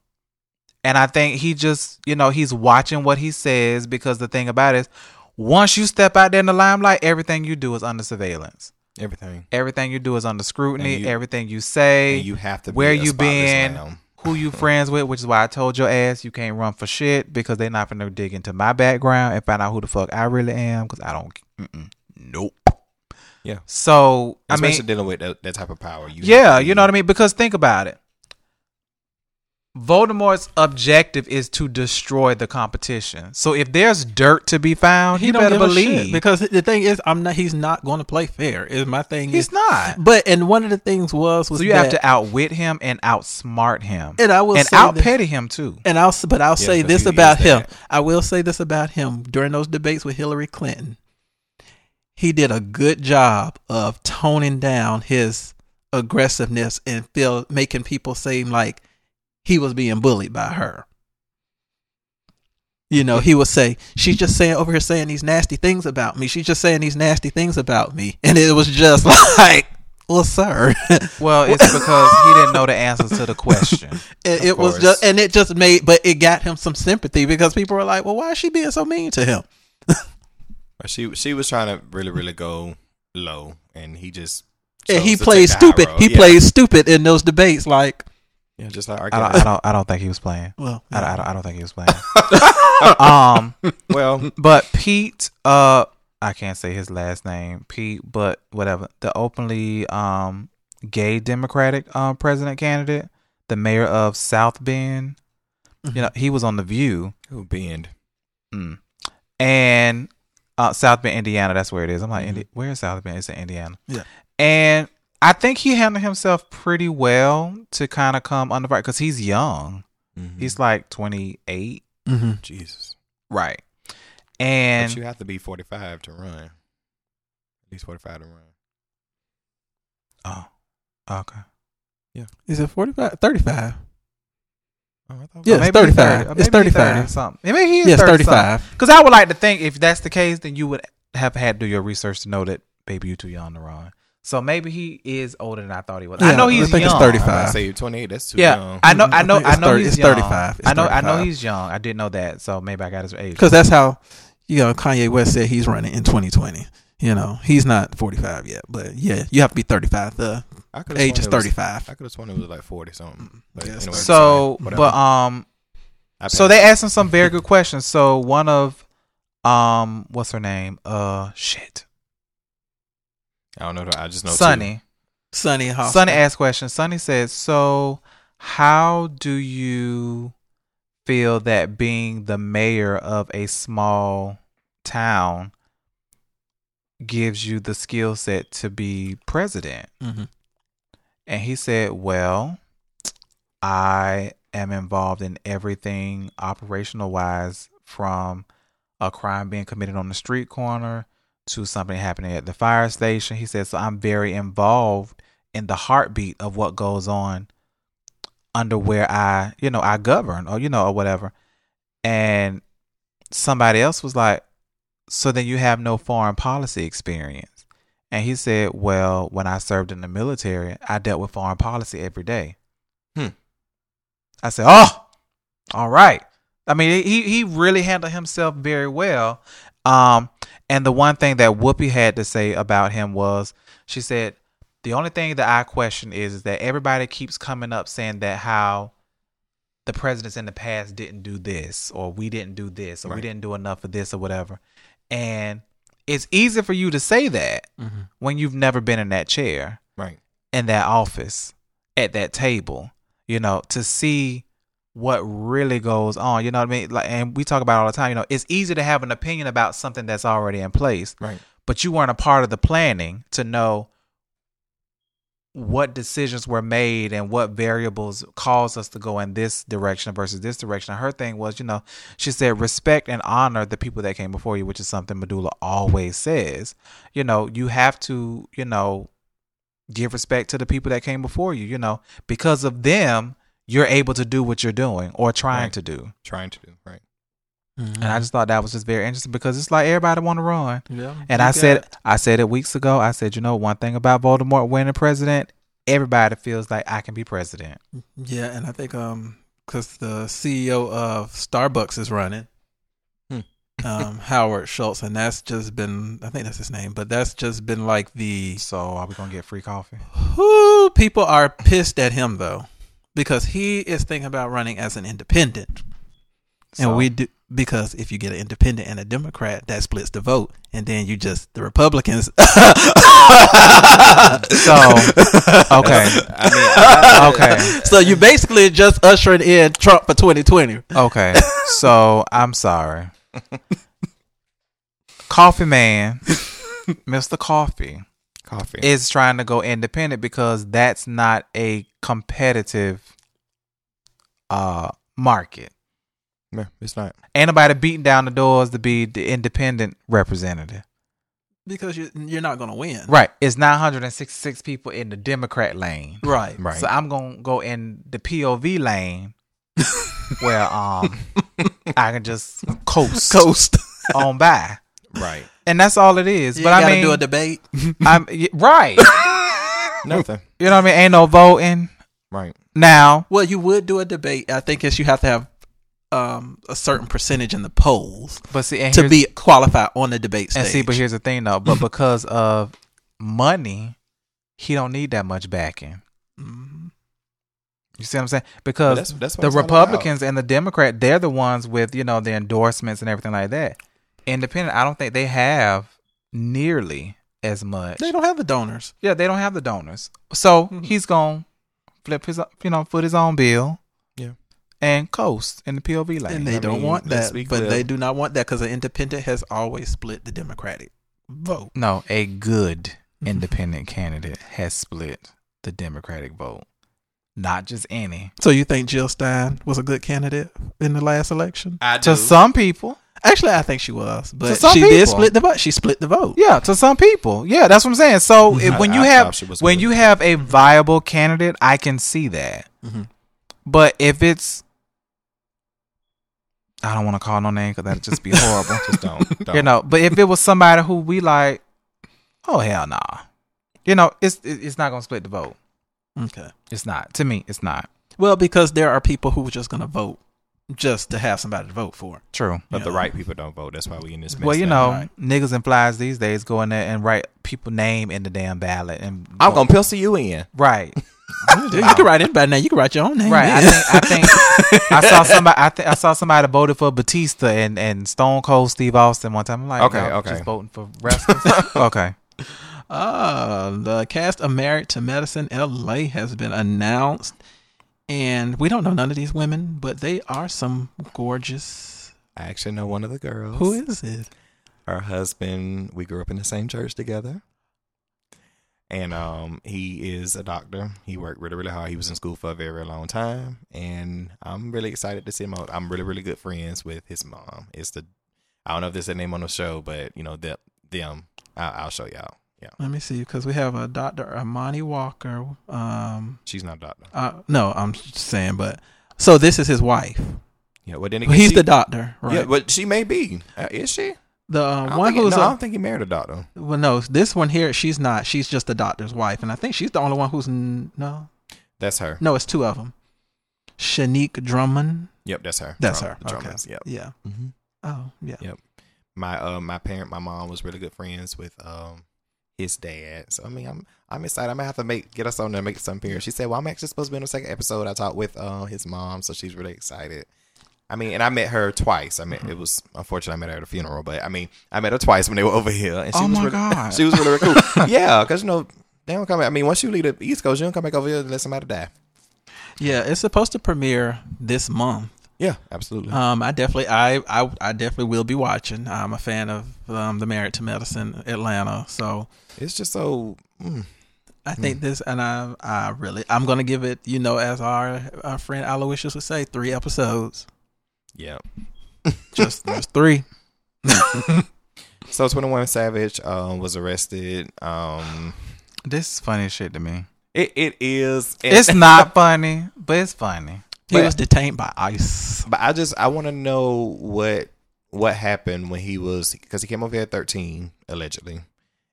and I think he just, you know, he's watching what he says because the thing about it is, once you step out there in the limelight, everything you do is under surveillance. Everything. Everything you do is under scrutiny. You- everything you say, And you have to. Be where you been, lamb. who you *laughs* friends with, which is why I told your ass you can't run for shit because they're not gonna dig into my background and find out who the fuck I really am because I don't. Mm-mm, nope. Yeah. So I Especially mean, dealing with that, that type of power. You yeah, you know what I mean. Because think about it. Voldemort's objective is to destroy the competition. So if there's dirt to be found, he, don't better give a believe because the thing is, I'm not. He's not going to play fair. Is my thing. he's is, not. But and one of the things was was So you have to outwit him and outsmart him, And I will and say out that- petty him too. And I'll s- but I'll say 'cause this about him. I will say this about him during those debates with Hillary Clinton. He did a good job of toning down his aggressiveness and feel making people seem like he was being bullied by her. You know, he would say, She's just saying over here saying these nasty things about me. She's just saying these nasty things about me. And it was just *laughs* like, Well, sir. Well, it's because he didn't know the answer to the question. *laughs* And it was just, and it just made, but it got him some sympathy because people were like, "Well, why is she being so mean to him?" *laughs* She she was trying to really really go low, and he just. And he chose to plays take the high stupid. road. He Yeah. plays stupid in those debates. Like, Yeah, just like I don't, I don't, I don't think he was playing. well, I, don't, I, don't, I don't think he was playing. *laughs* um, *laughs* Well, but Pete, uh, I can't say his last name, Pete, but whatever. The openly um gay Democratic um president candidate, the mayor of South Bend, you know, he was on the View, who bend? mm. and uh, South Bend, Indiana. That's where it is. I'm like, Mhm. Indi- where is South Bend? It's in Indiana. Yeah. and I think he handled himself pretty well to kind of come under fire because he's young. Mhm. He's like 28. hmm Jesus. Right. But And you have to be forty five to run. At least forty five to run. oh, okay. Yeah. Is it 45? 35. Oh, Yeah, it's 35. 30. It's 35. something. Maybe he is Yes, 35. Because I would like to think if that's the case, then you would have had to do your research to know that baby you too young to run. So maybe he is older than I thought he was. I Yeah, know I he's think it's young. 35. I say twenty eight. That's too Yeah, young. I know. I know. I I know 30 he's young. 35. It's I know. I know he's young. I didn't know that, so maybe I got his age. Because that's how, you know, Kanye West said he's running in 2020. You know, he's not 45 yet, but yeah, you have to be 35. The I could've age is sworn it was- 35. I could have sworn it was like forty something. But Yes. anyway, so, sorry, but um, so they asked him some very good questions. So one of, um, what's her name? Uh, shit, I don't know. I just know two. Sunny. Sunny Hoffman. Sunny asked questions. Sunny said, "So, how do you feel that being the mayor of a small town gives you the skill set to be president?" hmm And he said, "Well, I am involved in everything operational wise, from a crime being committed on the street corner to something happening at the fire station." He said, "So I'm very involved in the heartbeat of what goes on under where I, you know, I govern or you know or whatever." And somebody else was like, "So then you have no foreign policy experience?" And he said, Well, when I served in the military, I dealt with foreign policy every day. Hmm. I said, Oh, all right. I mean, he, he really handled himself very well. Um, and the one thing that Whoopi had to say about him was she said, The only thing that I question is, is that everybody keeps coming up saying that how the presidents in the past didn't do this, or we didn't do this, or we didn't do enough of this, or whatever. And it's easy for you to say that hmm when you've never been in that chair, Right. in that office, at that table, you know, to see what really goes on. You know what I mean? Like, and we talk about it all the time. You know, it's easy to have an opinion about something that's already in place, Right. but you weren't a part of the planning to know what decisions were made and what variables caused us to go in this direction versus this direction. Her thing was, you know, she said respect and honor the people that came before you, which is something Medulla always says. You know, you have to, you know, give respect to the people that came before you, you know, because of them, you're able to do what you're doing or trying Right. to do. Trying to do right. and I just thought that was just very interesting because it's like everybody want to run. Yeah. And I said, got- I said it weeks ago. I said, you know, one thing about Voldemort winning president, everybody feels like I can be president. yeah, and I think um because the CEO of Starbucks is running, Hmm. um *laughs* Howard Schultz, and that's just been I think that's his name, but that's just been like the So are we gonna get free coffee? who people are pissed at him though because he is thinking about running as an independent, and we do because if you get an independent and a Democrat, that splits the vote, and then you just the Republicans. *laughs* So okay, *laughs* I mean, I, *laughs* okay, So you basically just ushering in Trump for 2020. okay. So I'm sorry, Coffee Man, Mister Coffee coffee. is trying to go independent because that's not a competitive uh market. Yeah, it's not. Ain't nobody beating down the doors to be the independent representative. Because you're, you're not going to win. Right. It's 966 people in the Democrat lane. Right. Right. So I'm gonna go in the POV lane *laughs* where um I can just coast, Coast. on by. right. And that's all it is. You but got I to mean do a debate. *laughs* I'm y- right. *laughs* Nothing. you know what I mean? Ain't no voting. Right. Now Well, you would do a debate. I think it's you have to have um, a certain percentage in the polls but see and to be qualified on the debate stage. and see, but here's the thing though, but because of money, he don't need that much backing. Mhm. You see what I'm saying? But Because that's that's what the it's all Republicans and the Democrat, they're the ones with you know the endorsements and everything like that. Independent, I don't think they have nearly as much. they don't have the donors. Yeah, they don't have the donors, so Mhm. he's gonna flip his you know foot his own bill. Yeah. and coast in the POV lane. and they I don't mean, want that. But clear. they do not want that because an independent has always split the Democratic vote. no, a good independent candidate has split the Democratic vote, not just any. So you think Jill Stein was a good candidate in the last election? I do. To some people, Actually, I think she was, but she did split the vote. She split the vote. Yeah, to some people. Yeah, that's what I'm saying. So *laughs* if, I- when you I have when good. you have a viable candidate, I can see that. Mhm. But if it's I don't want to call no name because that'd just be *laughs* horrible. Just don't. don't. you know, but if it was somebody who we like, oh hell nah, you know, it's it's not gonna split the vote. Okay. It's not to me. It's not Well, because there are people who are just going to vote just to have somebody to vote for. true. But the Yeah. right people don't vote. That's why we in this mess. Well, you know, right. niggas and flies these days go in there and write people name in the damn ballot and I'm gonna pencil you in. right. *laughs* Dude, you can write anybody now. You can write your own name. Right. I think I think I saw *laughs* somebody. I think I saw somebody voted for Batista and, and Stone Cold Steve Austin one time. I'm like, Okay, y'all okay. just voting for wrestlers. *laughs* okay. Ah, the cast of Married to Medicine LA has been announced. And we don't know none of these women, but they are some gorgeous. I actually know one of the girls. Who is it? her husband? We grew up in the same church together. And um, he is a doctor. He worked really, really hard. He was in school for a very, very long time, and I'm really excited to see him. out. I'm really, really good friends with his mom. It's the I don't know if there's a name on the show, but you know them. Them. I'll, I'll show y'all. Yeah, Let me see, because we have a Dr. Imani Walker. Um, she's not a doctor. uh, no, I'm just saying, but so this is his wife. Yeah, well then again, He's she- the doctor, right? Yeah, but she may be. Uh, is she? the I uh, don't one think- who's no, I a, don't think he married a doctor. well, no, this one here, she's not. She's just the doctor's wife, and I think she's the only one who's n- no, That's her. no, it's two of them. Shanique Drummond. Yep, that's her. That's Drum- her. Okay. drummers, Yep. Yeah. hmm Oh, yeah. Yep. My uh my parent, my mom was really good friends with um his dad. So I mean, I'm I'm excited. I might have to make get us on there, make some appearance. She said, "Well, I'm actually supposed to be on the second episode." I talked with uh his mom, so she's really excited. I mean, and I met her twice. I mean, it was unfortunate I met her at a funeral, but I mean, I met her twice when they were over here, and she Oh was my really, God. she was really, really cool. *laughs* yeah, because you know they don't come. Back. I mean, once you leave the East Coast, you don't come back over here and let somebody die. Yeah, it's supposed to premiere this month. Yeah, absolutely. Um, I definitely, I, I, I definitely will be watching. I'm a fan of um, the Married to Medicine Atlanta, so it's just so. Mm, I think this, and I, I really, I'm gonna give it, you know, as our our friend Aloysius would say, three episodes, yeah. just *laughs* just three. *laughs* So 21 Savage um, was arrested. Um, This is funny shit to me. it it is. It's *laughs* not funny, but it's funny. He But- was detained by ICE. But I just I want to know what what happened when he was because he came over here at 13 allegedly,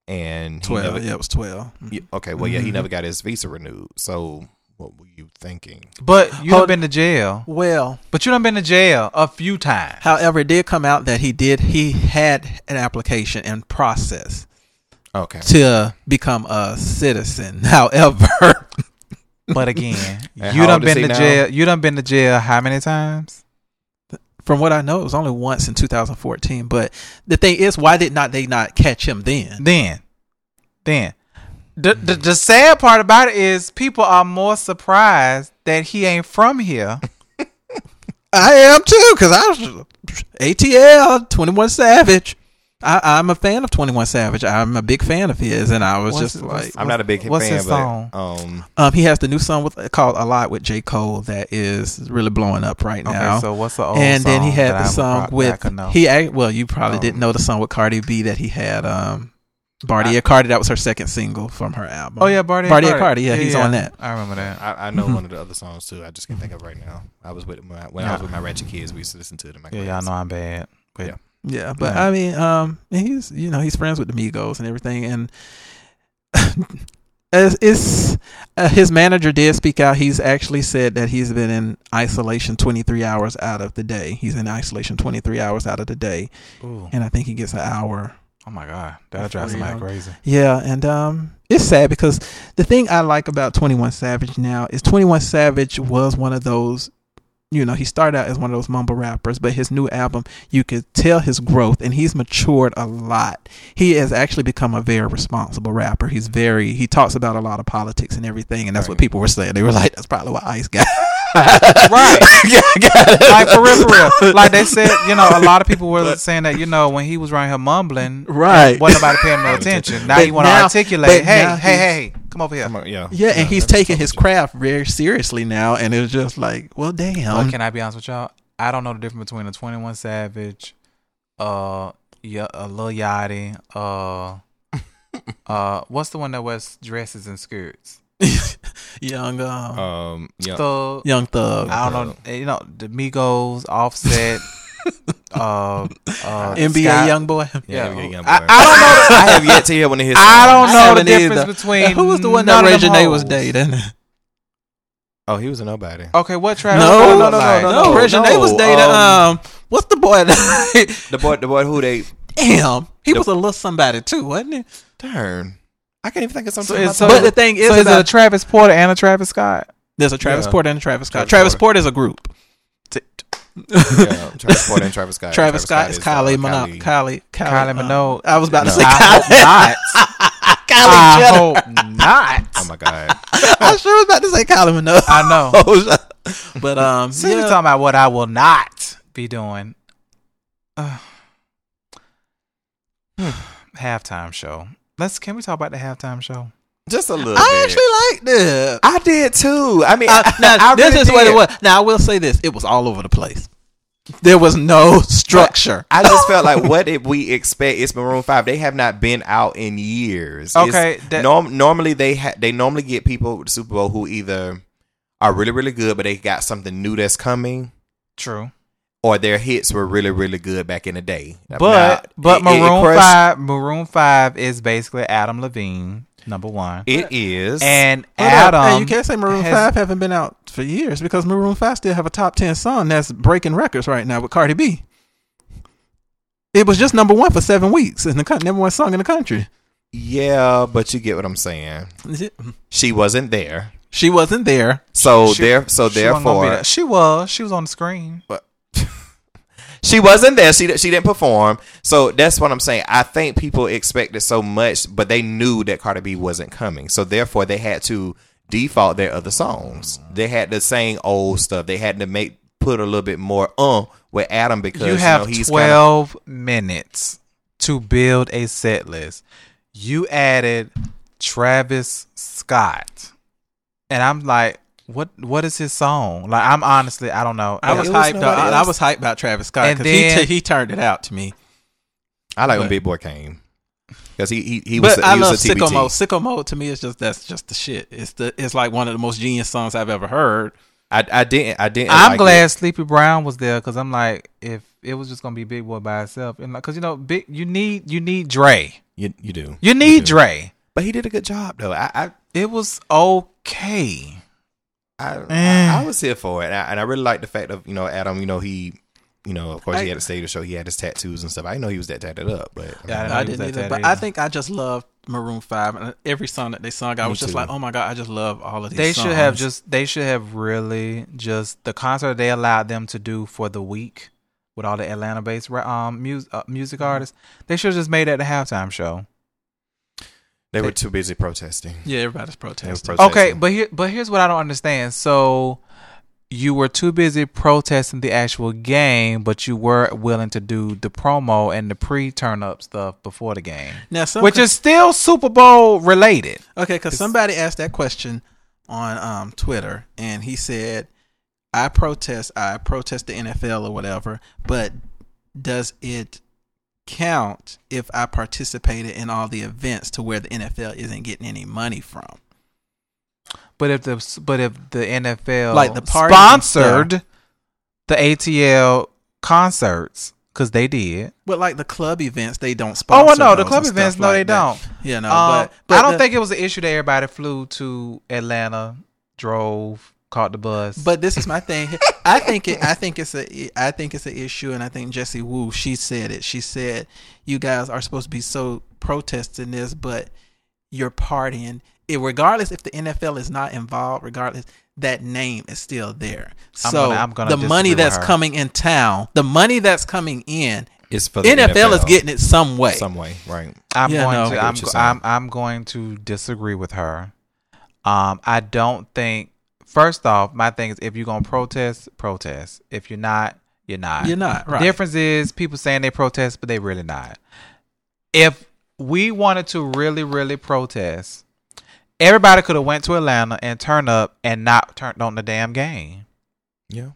and Twelve. never- yeah, it was twelve. Yeah, okay, well, yeah, he Mhm. never got his visa renewed. So, what were you thinking? But you Hold- have been to jail. Well, But you done been to jail a few times. however, it did come out that he did. He had an application in process Okay, to become a citizen. *laughs* However, But again, *laughs* you how done been he to now? jail. You done been to jail how many times? from what I know, it was only once in 2014. But the thing is, why did not they not catch him then? Then, then. The, the the sad part about it is people are more surprised that he ain't from here. *laughs* I am too, because I was ATL 21 Savage. I, I'm a fan of 21 Savage. I'm a big fan of his, and I was What's- just what's- like, I'm not a big What's fan, his but song? um, um, he has the new song with called "A Lot" with J Cole that is really blowing up right now. Okay, so what's the old song? and then he had the I'm song pro- with that I could know? he. Well, you probably Um, didn't know the song with Cardi B that he had. Um, Bartier Cardi. That was her second single from her album. Oh yeah, Barty. Bartier Cardi. Yeah, he's on that. I remember that. I, I know one of the other songs too. I just can't think of right now. I was with my, when I was with my ratchet kids. We used to listen to it in my Yeah, class. y'all know I'm bad. But Yeah. Yeah, but Yeah. I mean, um, he's you know he's friends with the Migos and everything, and *laughs* as it's uh, his manager did speak out. He's actually said that he's been in isolation 23 hours out of the day. He's in isolation 23 hours out of the day, Ooh. and I think he gets an hour. Oh my god, that drives drive somebody crazy. Yeah, and um, it's sad because the thing I like about 21 Savage now is 21 Savage was one of those. You know, he started out as one of those mumble rappers, but his new album, you could tell his growth, and he's matured a lot. He has actually become a very responsible rapper. He's very, he talks about a lot of politics and everything, and that's what people were saying. They were like, that's probably why ICE got. *laughs* Right. *laughs* like for real, for real. Like they said, you know, a lot of people were saying that, you know, when he was around here mumbling, Right. wasn't nobody paying no attention. *laughs* Now But you want to articulate, hey, hey, hey, come over here. Come on, yeah, Yeah, and he's taking his craft very seriously now, and it's just like, well, damn. But can I be honest with y'all? I don't know the difference between a Twenty One Savage, uh, yeah, a Lil Yachty, uh, *laughs* uh, what's the one that wears dresses and skirts? *laughs* young, um, Um, yeah, Thug. young thug. I don't know. You know the Migos, Offset, *laughs* *laughs* uh, uh, NBA Scott- young boy. yeah, Yeah, yeah, yeah, I, boy. I don't know. *laughs* I have yet to hear one of his. I don't I know the difference either. between Who was the one that none of was hoes. dating? Oh, he was a nobody. Okay, what Travis? No, Scott no, no, like? no, no, Reggie no, was dating. um, Um, what's the boy? *laughs* The boy, the boy who they Damn, he The- was a little somebody too, wasn't he? darn. I can't even think of something. it's- about but the thing is, So is it a Travis Porter and a Travis Scott? there's a Travis Yeah. Porter and a Travis Scott. Travis Travis Porter. Porter is a group. Yeah, *laughs* Travis Porter and Travis Scott. Travis Scott is uh, Kylie Minogue. Kylie, Kylie, Kylie uh, Minogue. I was about to say I Kylie. hope *laughs* Kylie I Jenner. hope not. Oh my god. *laughs* I sure was about to say Kylie Minogue. I know. but um, So you're talking about what I will not be doing. Uh, *sighs* *sighs* halftime show. Let's. Can we talk about the halftime show? Just a little I bit. actually liked it. I did too. I mean, Uh, now, I this really is what it was. Now, I will say this: it was all over the place. There was no structure. I just felt like, *laughs* what did we expect? It's Maroon Five. They have not been out in years. Okay, that- norm, normally they ha- they normally get people with the Super Bowl who either are really really good, but they got something new that's coming, True. or their hits were really really good back in the day. But Now, but it- it Maroon crushed- Five Maroon Five is basically Adam Levine number one, It is, and Hold up. Adam. Hey, you can't say Maroon has- Five haven't been out for years because Maroon Five still have a top ten song that's breaking records right now with Cardi B. It was just number one for seven weeks in the country, number one song in the country. yeah, but you get what I'm saying. She wasn't there, She wasn't there. so She- there, so she wasn't gonna be therefore, there. she was she was on the screen. She wasn't there. She she didn't perform. So that's what I'm saying. I think people expected so much, but they knew that Cardi B wasn't coming. So therefore, they had to default their other songs. They had to sing old stuff. They had to make put a little bit more uh with Adam because you have know, he's kinda- twelve minutes to build a set list. You added Travis Scott, and I'm like, what? What is his song? Like, I'm honestly, I don't know. I was was hyped. nobody I, I was hyped about Travis Scott because he t- he turned it out to me. I like when but- Big Boi came because he he he was But a, I he love was a Sicko Mode. Sicko Mode to me is just that's just the shit. It's the it's like one of the most genius songs I've ever heard. I, I didn't. I didn't. I'm like glad it. Sleepy Brown was there because I'm like, if it was just gonna be Big Boi by itself, and like, cause you know, big, you need you need Dre, You you do. you need do. Dre. But he did a good job though. I I It was okay. I. I, I was here for it, and I, and I really like the fact of you know Adam. You know he. You know, of course, he had to stay to show he had his tattoos and stuff. I didn't know he was that tatted up, but Yeah, I didn't I didn't either, tatted but either. I think I just love Maroon Five and every song that they sung. I Me was just too. like, oh my god, I just love all of these. They should have just they should have really just the concert they allowed them to do for the week with all the Atlanta based um music uh, music artists. They should have just made that the halftime show. They were too busy protesting. yeah, everybody's protesting. protesting. Okay, but here but here's what I don't understand. So you were too busy protesting the actual game, but you were willing to do the promo and the pre turn up stuff before the game. Now, some Which is still Super Bowl related. Okay, because somebody asked that question on um, Twitter, and he said, "I protest. I protest the NFL or whatever, but does it count if I participated in all the events to where the NFL isn't getting any money from?" But if the but if the NFL Like the and sponsored the ATL concerts because they did. But like the club events, they don't Oh sponsor. well, no, the club events, no, like they that. don't. You know, Um, but, but I don't the- think it was an issue that everybody flew to Atlanta, drove, caught the buzz. But this is my thing. I think it. I think it's a. I think it's an issue, and I think Jessie Woo. She said it. She said, "You guys are supposed to be so protesting this, but you're partying. It, regardless if the NFL is not involved, regardless that name is still there. So I'm So gonna- I'm gonna the money that's her. coming in town, the money that's coming in, It's for the NFL, is getting it some way. some way, right? I'm Yeah, going no. To I'm, what you're saying. I'm I'm going to disagree with her. Um, I don't think. First off, my thing is if you're gonna protest, protest. If you're not, you're not. You're not right. The difference is people saying they protest, but they really not. If we wanted to really, really protest, everybody could have went to Atlanta and turned up and not turned on the damn game. Yeah.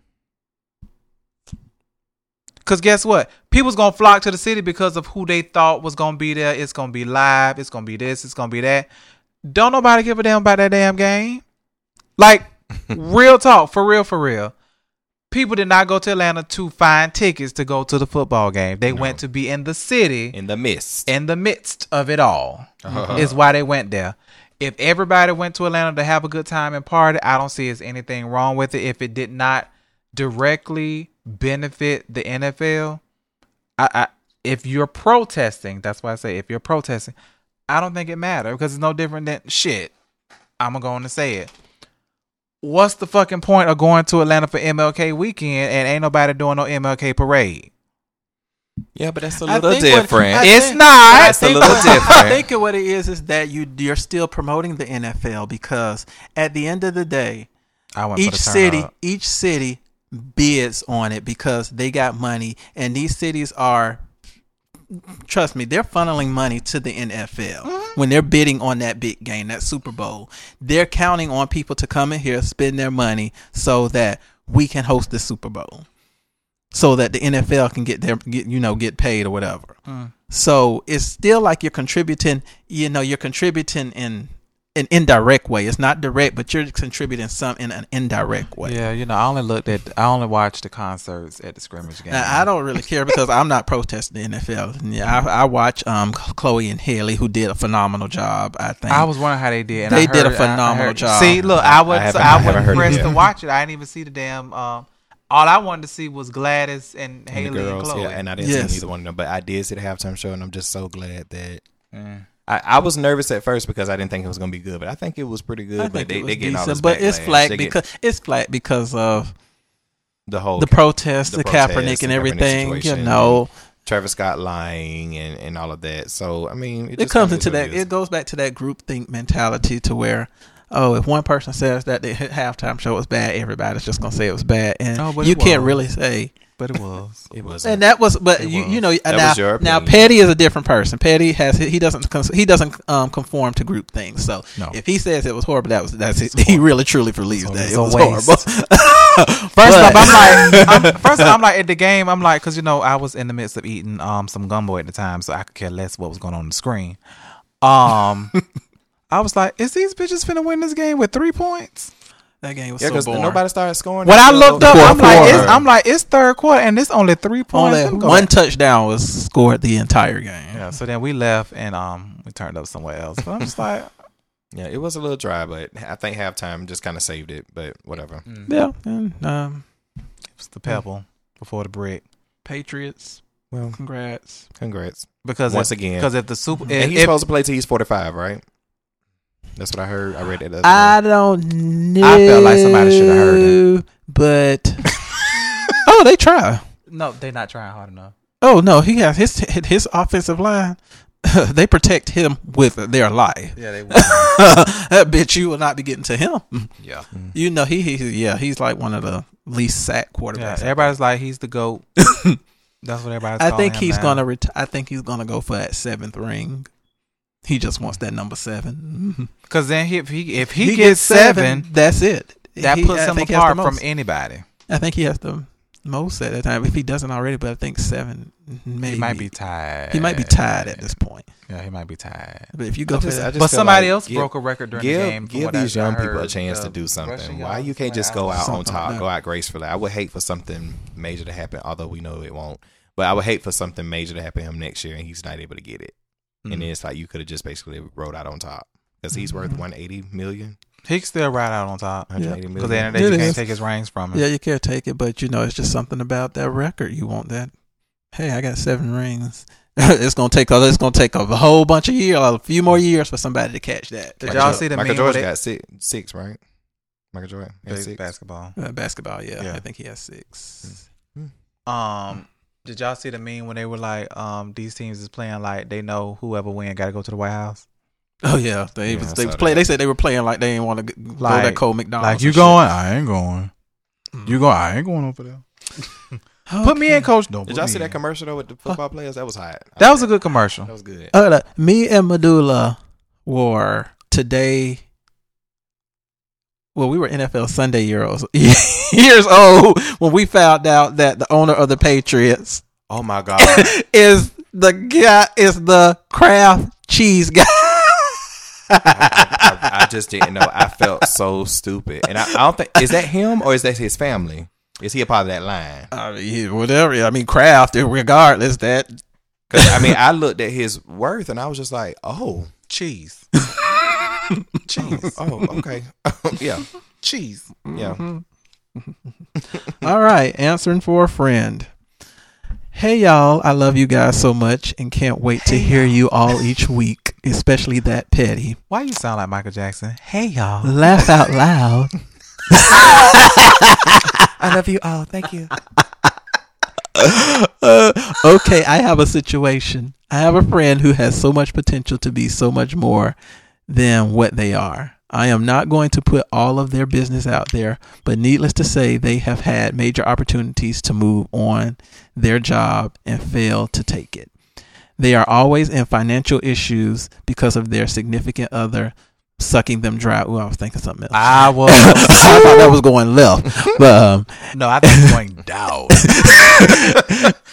Cause guess what? People's gonna flock to the city because of who they thought was gonna be there. It's gonna be live. It's gonna be this. It's gonna be that. Don't nobody give a damn about that damn game. Like *laughs* real talk, for real, for real. People did not go to Atlanta to find tickets to go to the football game. They No. went to be in the city In the midst, in the midst of it all. Uh-huh. Is why they went there. If everybody went to Atlanta to have a good time and party, I don't see as anything wrong with it. If it did not directly benefit the NFL, I, I if you're protesting, that's why I say if you're protesting, I don't think it matters because it's no different than shit. I'm gonna go on to say it. What's the fucking point of going to Atlanta for MLK weekend and ain't nobody doing no MLK parade? yeah, but that's a little think what- different. It's think- not. I That's a little what- different. I think what it is is that you you're still promoting the NFL because at the end of the day, I went each the city up. each city bids on it because they got money and these cities are trust me they're funneling money to the NFL Mm-hmm. when they're bidding on that big game that Super Bowl they're counting on people to come in here spend their money so that we can host the Super Bowl so that the NFL can get their get you know get paid or whatever Mm. so it's still like you're contributing you know you're contributing in an indirect way it's not direct but you're contributing some in an indirect way Yeah, you know, I only looked at, I only watched the concerts at the scrimmage game. Now, I don't really care because I'm not protesting the NFL. Yeah, I, I watch um Chloe and Halle who did a phenomenal job. I think I was wondering how they did. And They I did a heard- I- I phenomenal heard- job. See, look, I was I I, haven't- I wasn't heard it pressed to watch it. I didn't even see the damn. Um, all I wanted to see was Gladys and And Halle the and, Chloe. yeah, and I didn't Yes. see either one of them, but I did see the halftime show, and I'm just so glad that Mm. I, I was nervous at first because I didn't think it was gonna be good, but I think it was pretty good. I but they it they getting all this decent, but it's flat They get because it's flat because of the whole the protests, the the, protests, Kaepernick the and Kaepernick everything. You know, Travis Scott lying and, and all of that. So I mean, it just comes into that. what It goes back to that group think mentality to where. Oh, if one person says that the halftime show was bad, everybody's just gonna say it was bad, and Oh, you can't was. really say But it was. It was. And that was, but It you was. you know That now was your now. Petty is a different person. Petty has he doesn't he doesn't um, conform to group things. So No. if he says it was horrible, that was that's it. *laughs* He really truly believes It's that it was waste. horrible. *laughs* First But- off, I'm like, *laughs* I'm, first off, I'm like at the game. I'm like, because you know, I was in the midst of eating um some gumbo at the time, so I could care less what was going on on the screen. Um, I was like, is these bitches finna win this game with three points? That game was Yeah, so because boring. nobody started scoring. When I looked up, I'm like, quarter. it's, I'm like, it's third quarter, and it's only three points. Only one touchdown was scored the entire game. Yeah, so then we left and um we turned up somewhere else. But I'm just like, *laughs* Yeah, it was a little dry, but I think halftime just kind of saved it. But whatever. mm, Yeah, and um, it was the pebble before the brick. Patriots, Well, congrats. congrats. Because Once if, again. because if the super And if, he's if- supposed to play till he's 45, right? That's what I heard. I read it. I day. don't know. I felt like somebody should have heard it, but *laughs* oh, they try. no, they're not trying hard enough. Oh no, he has his his offensive line. *laughs* they protect him with their life. Yeah, they. *laughs* that bitch, you will not be getting to him. yeah, mm-hmm. You know he, he yeah he's like one of the least sack yeah. quarterbacks. Everybody's like, he's the goat. That's what everybody's. I calling think him he's now. gonna reti- I think he's gonna go for that seventh ring. He just wants that number seven. Mm-hmm. Because then he, if he if he, gets seven, that's it. that He- puts I him think he has the apart from most. anybody. I think he has the most at that time. If he doesn't already, but I think seven. Maybe He might be tied. He might be tied at this point. Yeah, he might be tied. But if you go I for just- I that, just But somebody like else give- broke a record during give, the game. Give these I young people a chance to do something. Why you can't just go out on top, that. go out gracefully? I would hate for something major to happen, although we know it won't. But I would hate for something major to happen to him next year and he's not able to get it. Mm. And then it's like you could have just basically rode out on top because he's worth Mhm. 180 million, He can still ride out on top. 180 Because million. then you It can't take his reins from him. yeah, you can't take it. But you know, it's just something about that record. You want that. Hey, I got seven rings. *laughs* it's gonna take. a- It's gonna take a whole bunch of years, a few more years for somebody to catch that. Did y'all Jo- see the Michael meme George got six, six, right? Michael Jordan six. basketball. Uh, basketball, yeah, Yeah. I think he has six. Um, did y'all see the meme when they were like, um, these teams is playing like they know whoever win got to go to the White House? Oh yeah, they Yeah, was they was play. They said they were playing like they didn't want to go Like- that Cole McDonald. like you going? I ain't going. You go? I ain't going over there. *laughs* Put me in, coach. Don't Did y'all me see that commercial though with the football players? That was hot. That was a good commercial. That was good. Uh, me and Medulla were today. Well, we were NFL Sunday years *laughs* years old when we found out that the owner of the Patriots Oh my god. *laughs* is the guy is the Kraft cheese guy. I, I just didn't know. I felt so stupid, and I, I don't think is that him or is that his family? Is he a part of that line? I mean, whatever. I mean, Kraft. Regardless, that Because I mean, I looked at his worth and I was just like, oh, Cheese. *laughs* cheese. Oh, okay. *laughs* yeah, Cheese. yeah. *laughs* All right, answering for a friend. Hey y'all, I love you guys so much and can't wait to hear you all each week, especially that petty. Why you sound like Michael Jackson? Hey y'all. Laugh out loud. *laughs* I love you all. Thank you. Uh, okay, I have a situation. I have a friend who has so much potential to be so much more than what they are. I am not going to put all of their business out there, but needless to say, they have had major opportunities to move on their job and fail to take it. They are always in financial issues because of their significant other sucking them dry. Ooh, I was thinking something else. I *laughs* was. I thought that was going left, but um, *laughs* no, I think it's going down.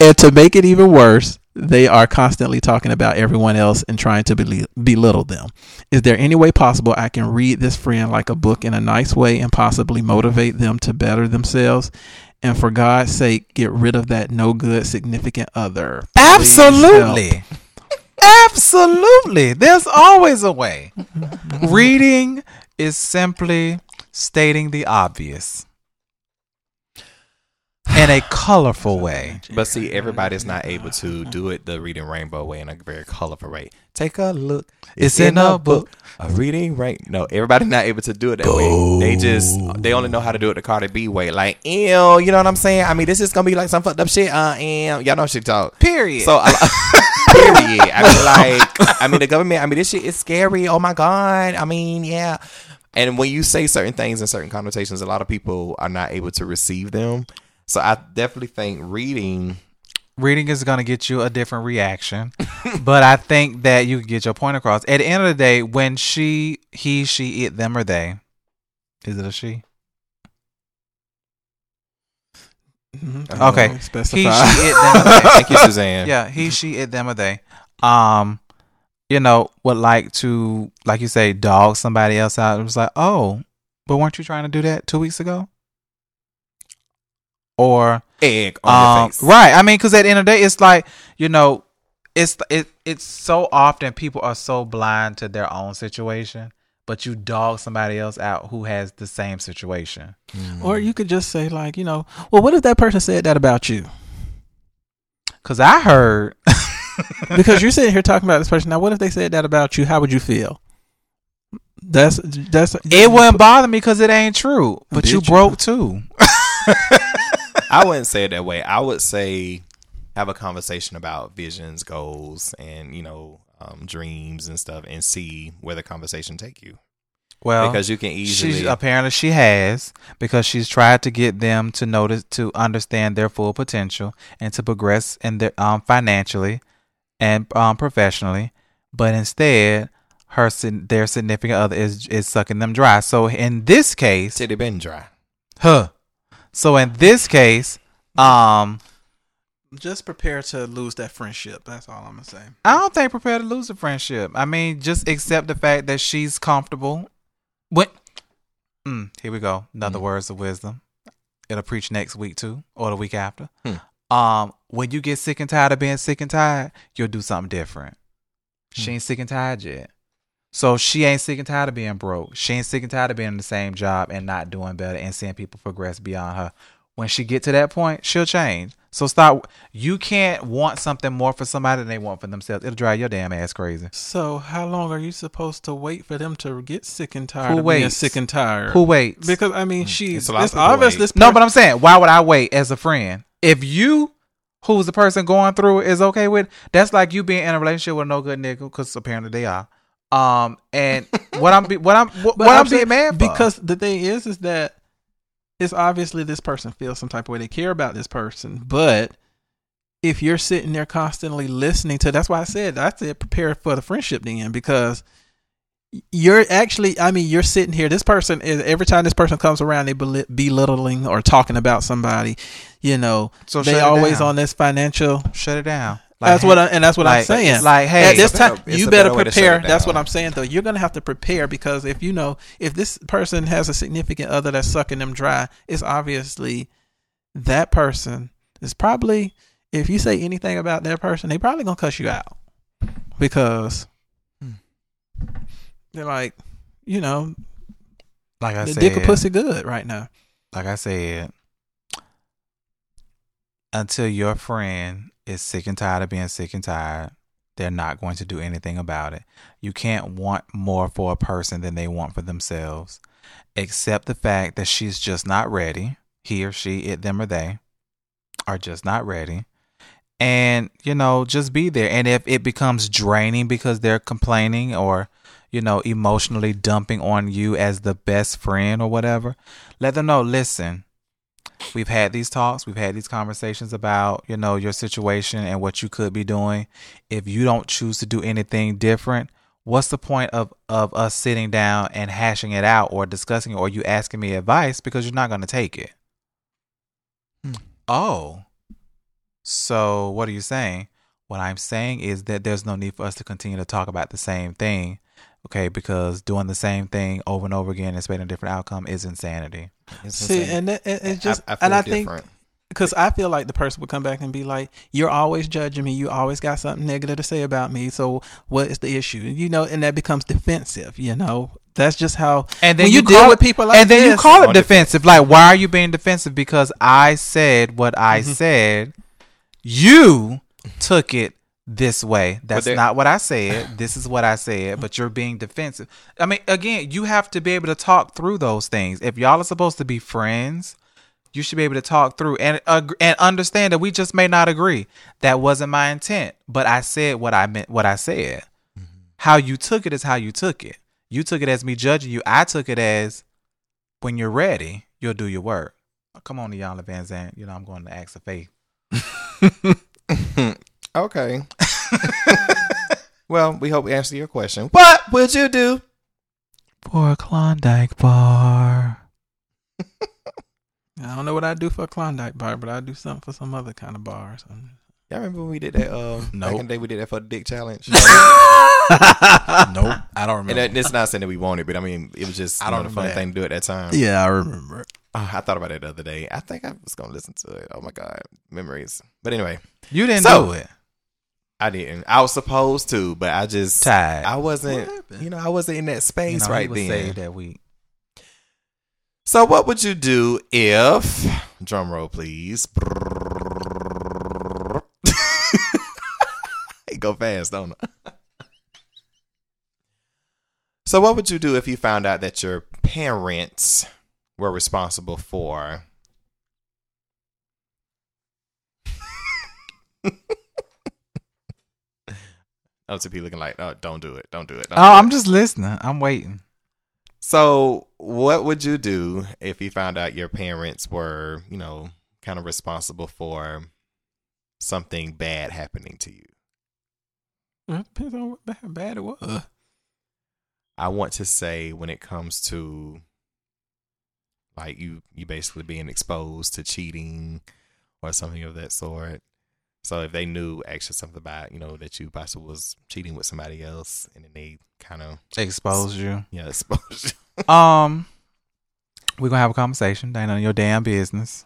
*laughs* and to make it even worse, they are constantly talking about everyone else and trying to beli- belittle them. Is there any way possible I can read this friend like a book in a nice way and possibly motivate them to better themselves? And for God's sake, get rid of that no good significant other. Please. Absolutely. *laughs* Absolutely. There's always a way. *laughs* Reading is simply stating the obvious in a colorful way. But see, everybody's not able to do it the reading rainbow way in a very colorful way. Take a look. It's in a book. A reading rain. No, everybody's not able to do it that way. They just they only know how to do it the Cardi B way. Like, ew, you know what I'm saying? I mean, this is gonna be like some fucked up shit. Uh, ew. y'all know she talk. Period. So, I, *laughs* period. I mean, like, I mean, the government. I mean, this shit is scary. Oh my god. I mean, yeah. And when you say certain things in certain connotations, a lot of people are not able to receive them. So I definitely think reading. reading is going to get you a different reaction *laughs* but i think that you can get your point across at the end of the day when she he she it them or they is it a she Mhm. Okay. Specify. he she it them or they *laughs* Thank you, Suzanne. yeah he she it them or they um you know would like to like you say dog somebody else out it was like oh But weren't you trying to do that two weeks ago? Or Egg on um, your face. right? I mean, because at the end of the day, it's like you know, it's it it's so often people are so blind to their own situation, but you dog somebody else out who has the same situation. Or you could just say like, you know, well, what if that person said that about you? Because I heard *laughs* Because you're sitting here talking about this person. Now, what if they said that about you? How would you feel? That's that's it wouldn't bother me because it ain't true. But you you? broke too. *laughs* I wouldn't say it that way. I would say have a conversation about visions, goals, and you know, um, dreams and stuff, and see where the conversation take you. Well, because you can easily. She's apparently she has because she's tried to get them to notice to understand their full potential and to progress in their um financially and um professionally, but instead her their significant other is is sucking them dry. So in this case, Titty been dry. huh. So in this case, um, just prepare to lose that friendship. That's all I'm gonna say. I don't think prepare to lose a friendship. I mean, just accept the fact that she's comfortable. What? Mm, here we go. Another Mm. words of wisdom. It'll preach next week too, or the week after. Hmm. Um, when you get sick and tired of being sick and tired, you'll do something different. She ain't sick and tired yet. So she ain't sick and tired of being broke. She ain't sick and tired of being in the same job and not doing better and seeing people progress beyond her. When she get to that point, she'll change. So stop. You can't want something more for somebody than they want for themselves. It'll drive your damn ass crazy. So, how long are you supposed to wait for them to get sick and tired Who of being waits? sick and tired? Who waits? Because I mean, mm. she's It's a lot of it's obvious wait. this. no, but I'm saying, why would I wait as a friend? If you, who's the person going through it, is okay with, that's like you being in a relationship with no good nigga, because apparently they are. Um, and *laughs* what I'm, be, what I'm, what, what I'm, I'm saying- being mad for. because the thing is, is that it's obviously this person feels some type of way. They care about this person, but if you're sitting there constantly listening to, that's why I said I said prepare for the friendship then because you're actually, I mean, you're sitting here. This person is every time this person comes around, they beli- belittling or talking about somebody. You know, So they always down. on this financial shut it down. That's what I, and that's what I'm saying. like, hey, at this better- time, you better better way to shut prepare. That's what I'm saying, though. You're gonna have to prepare because if you know if this person has a significant other that's sucking them dry, it's obviously that person is probably. If you say anything about that person, they probably gonna cuss you out because Hmm. they're like, you know, like I the said, dick of pussy good right now. like I said, until your friend is sick and tired of being sick and tired, they're not going to do anything about it. You can't want more for a person than they want for themselves. Accept the fact that she's just not ready. He or she, it, them, or they are just not ready. And, you know, just be there. And if it becomes draining because they're complaining or, you know, emotionally dumping on you as the best friend or whatever, let them know listen, we've had these talks, we've had these conversations about, you know, your situation and what you could be doing. If you don't choose to do anything different, what's the point of of us sitting down and hashing it out or discussing it or you asking me advice because you're not going to take it? Hmm. Oh. So, what are you saying? What I'm saying is that there's no need for us to continue to talk about the same thing, okay? Because doing the same thing over and over again and expecting a different outcome is insanity. It's See, insane. and it, it, it's just, I, I and feel I think because I feel like the person would come back and be like, "You're always judging me. You always got something negative to say about me. So what is the issue?" You know, and that becomes defensive. You know, that's just how. And then when you, you, deal call with people like and then you call it On defensive. Like, why are you being defensive? Because I said what I Mm-hmm. said. You took it this way. That's not what I said. This is what I said. But you're being defensive. I mean, again, you have to be able to talk through those things. If y'all are supposed to be friends, you should be able to talk through and ag- and understand that we just may not agree. That wasn't my intent, but I said what I meant. What I said. Mm-hmm. How you took it is how you took it. You took it as me judging you. I took it as when you're ready, you'll do your work. Oh, come on, Iyanla Vanzant. You know I'm going to ask of faith. *laughs* Okay. *laughs* well, we hope we answered your question. What would you do? For a Klondike bar. *laughs* I don't know what I'd do for a Klondike bar, but I'd do something for some other kind of bar. or something. Y'all remember when we did that? Um, back Nope. in the day, we did that for the dick challenge. *laughs* nope, I don't remember. that, it's not saying that we wanted, but I mean, it was just I I don't don't know, the fun remember thing to do at that time. Yeah, I remember. Oh, I thought about it the other day. I think I was gonna listen to it. Oh my god, memories. But anyway, you didn't So- do it. I didn't. I was supposed to, but I just Tired. I wasn't. You know, I wasn't in that You space know, right was then. saved that week. So, what would you do if? Drum roll, please. *laughs* it go fast, don't it? so, what would you do if you found out that your parents were responsible for? OTP looking like, oh, don't do it, don't do it. don't Oh, do. I'm just listening. I'm waiting. So, what would you do if you found out your parents were, you know, kind of responsible for something bad happening to you? It depends on what bad, bad it was. I want to say when it comes to like you you basically being exposed to cheating or something of that sort. So if they knew actually something about, you know, that you possibly was cheating with somebody else and then they kind of Expose you. yeah, exposed you. *laughs* Um, we're gonna have a conversation. That ain't none of your damn business.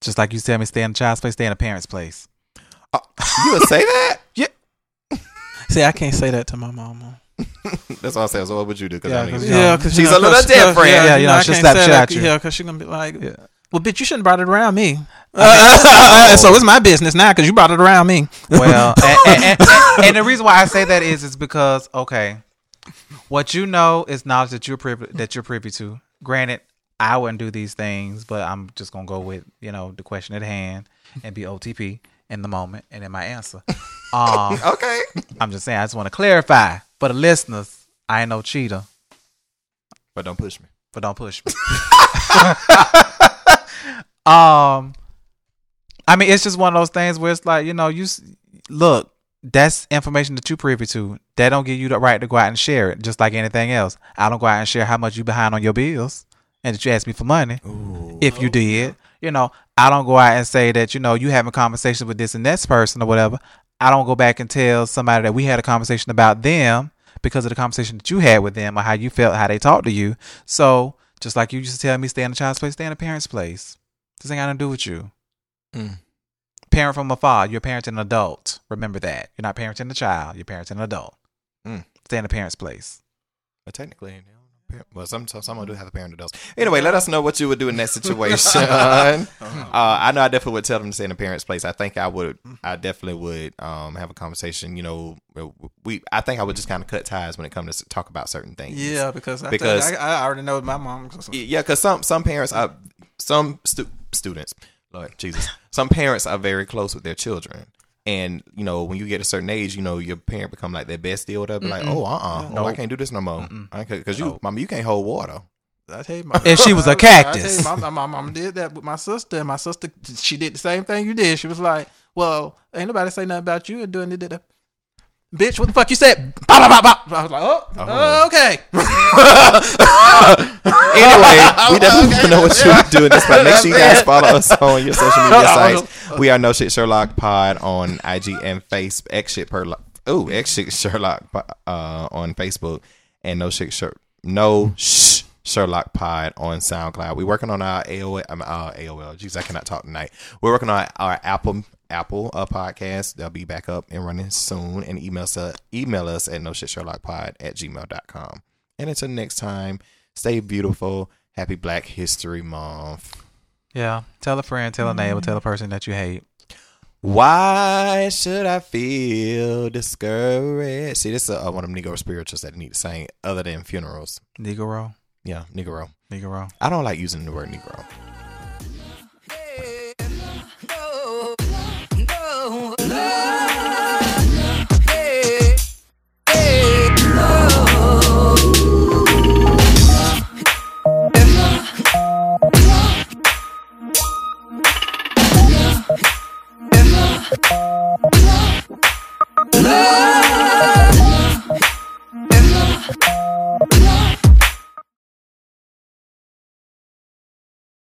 Just like you tell me, stay in the child's place, stay in a parent's place. you would say that? *laughs* Yeah. See, I can't say that to my mama. *laughs* That's what I said. So what would you do? Cause Yeah, I mean, 'cause Yeah, because She's a little different. Yeah, you know, she'll slap shit at you. Yeah, because she's gonna be like, Yeah. "Well, bitch, you shouldn't have brought it around me." Uh, *laughs* *laughs* so it's my business now because you brought it around me. Well, and, *laughs* and, and, and- and the reason why I say that is, is because okay, what you know is knowledge that you're privy that you're privy to. Granted, I wouldn't do these things, but I'm just gonna go with you know the question at hand and be OTP in the moment and in my answer. Um, okay. I'm just saying, I just want to clarify for the listeners. I ain't no cheater, But don't push me. but don't push me. Um, I mean, it's just one of those things where it's like you know, you look. That's information that you privy to. That don't give you the right to go out and share it, just like anything else. I don't go out and share how much you behind on your bills, and that you ask me for money. If you did, you know, I don't go out and say that you know you having conversations with this and this person or whatever. I don't go back and tell somebody that we had a conversation about them because of the conversation that you had with them or how you felt, how they talked to you. So just like you used to tell me, stay in the child's place, stay in the parent's place. This ain't got nothing to do with you. Mm. Parent from afar, you're parenting an adult. Remember that. You're not parenting a child, you're parenting an adult. Mm. Stay in the parent's place. But technically, you know, parent- well, some some someone do have a parent adults. Anyway, let us know what you would do in that situation. *laughs* *laughs* uh, I know I definitely would tell them to stay in a parent's place. I think I would. I definitely would um, have a conversation. You know, we. I think I would just kind of cut ties when it comes to talk about certain things. Yeah, because I, Because- because I, I already know my mom. Yeah, because some some parents are some stu- students, Lord Jesus, some parents are very close with their children, and you know when you get a certain age, you know your parent become like their bestie or whatever. Like, oh, uh, uh oh, I can't do this no more. Because you, mama, you can't hold water. I tell you, my, If she was a *laughs* I tell cactus. you, my, my, my mom did that with my sister, and my sister she did the same thing you did. She was like, "Well, ain't nobody say nothing about you and doing it." Da-da." Bitch, what the fuck you said? Bop, bop, bop, bop. I was like, oh, Oh. okay. *laughs* Anyway, we definitely to know what you're doing this, but make sure you guys follow us on your social media *laughs* sites. We are No Shit Sherlock Pod on IG and Face X Shit Per Oh, X Shit Sherlock uh, on Facebook and No Shit Sher- No Shh Sherlock Pod on SoundCloud. We're working on our AOL. Um, uh, AOL. Jeez, I cannot talk tonight. We're working on our Apple Apple uh, podcast. They'll be back up and running soon. And email us, uh, email us at no shit Sherlock Pod at gmail.com. And until next time, stay beautiful. Happy Black History Month. Yeah. Tell a friend, tell a neighbor, tell a person that you hate. Why should I feel discouraged? See, this is uh, one of them Negro spirituals that I need to sing other than funerals. Negro. Yeah, Negro. Negro. I don't like using the word Negro. Love. love, love.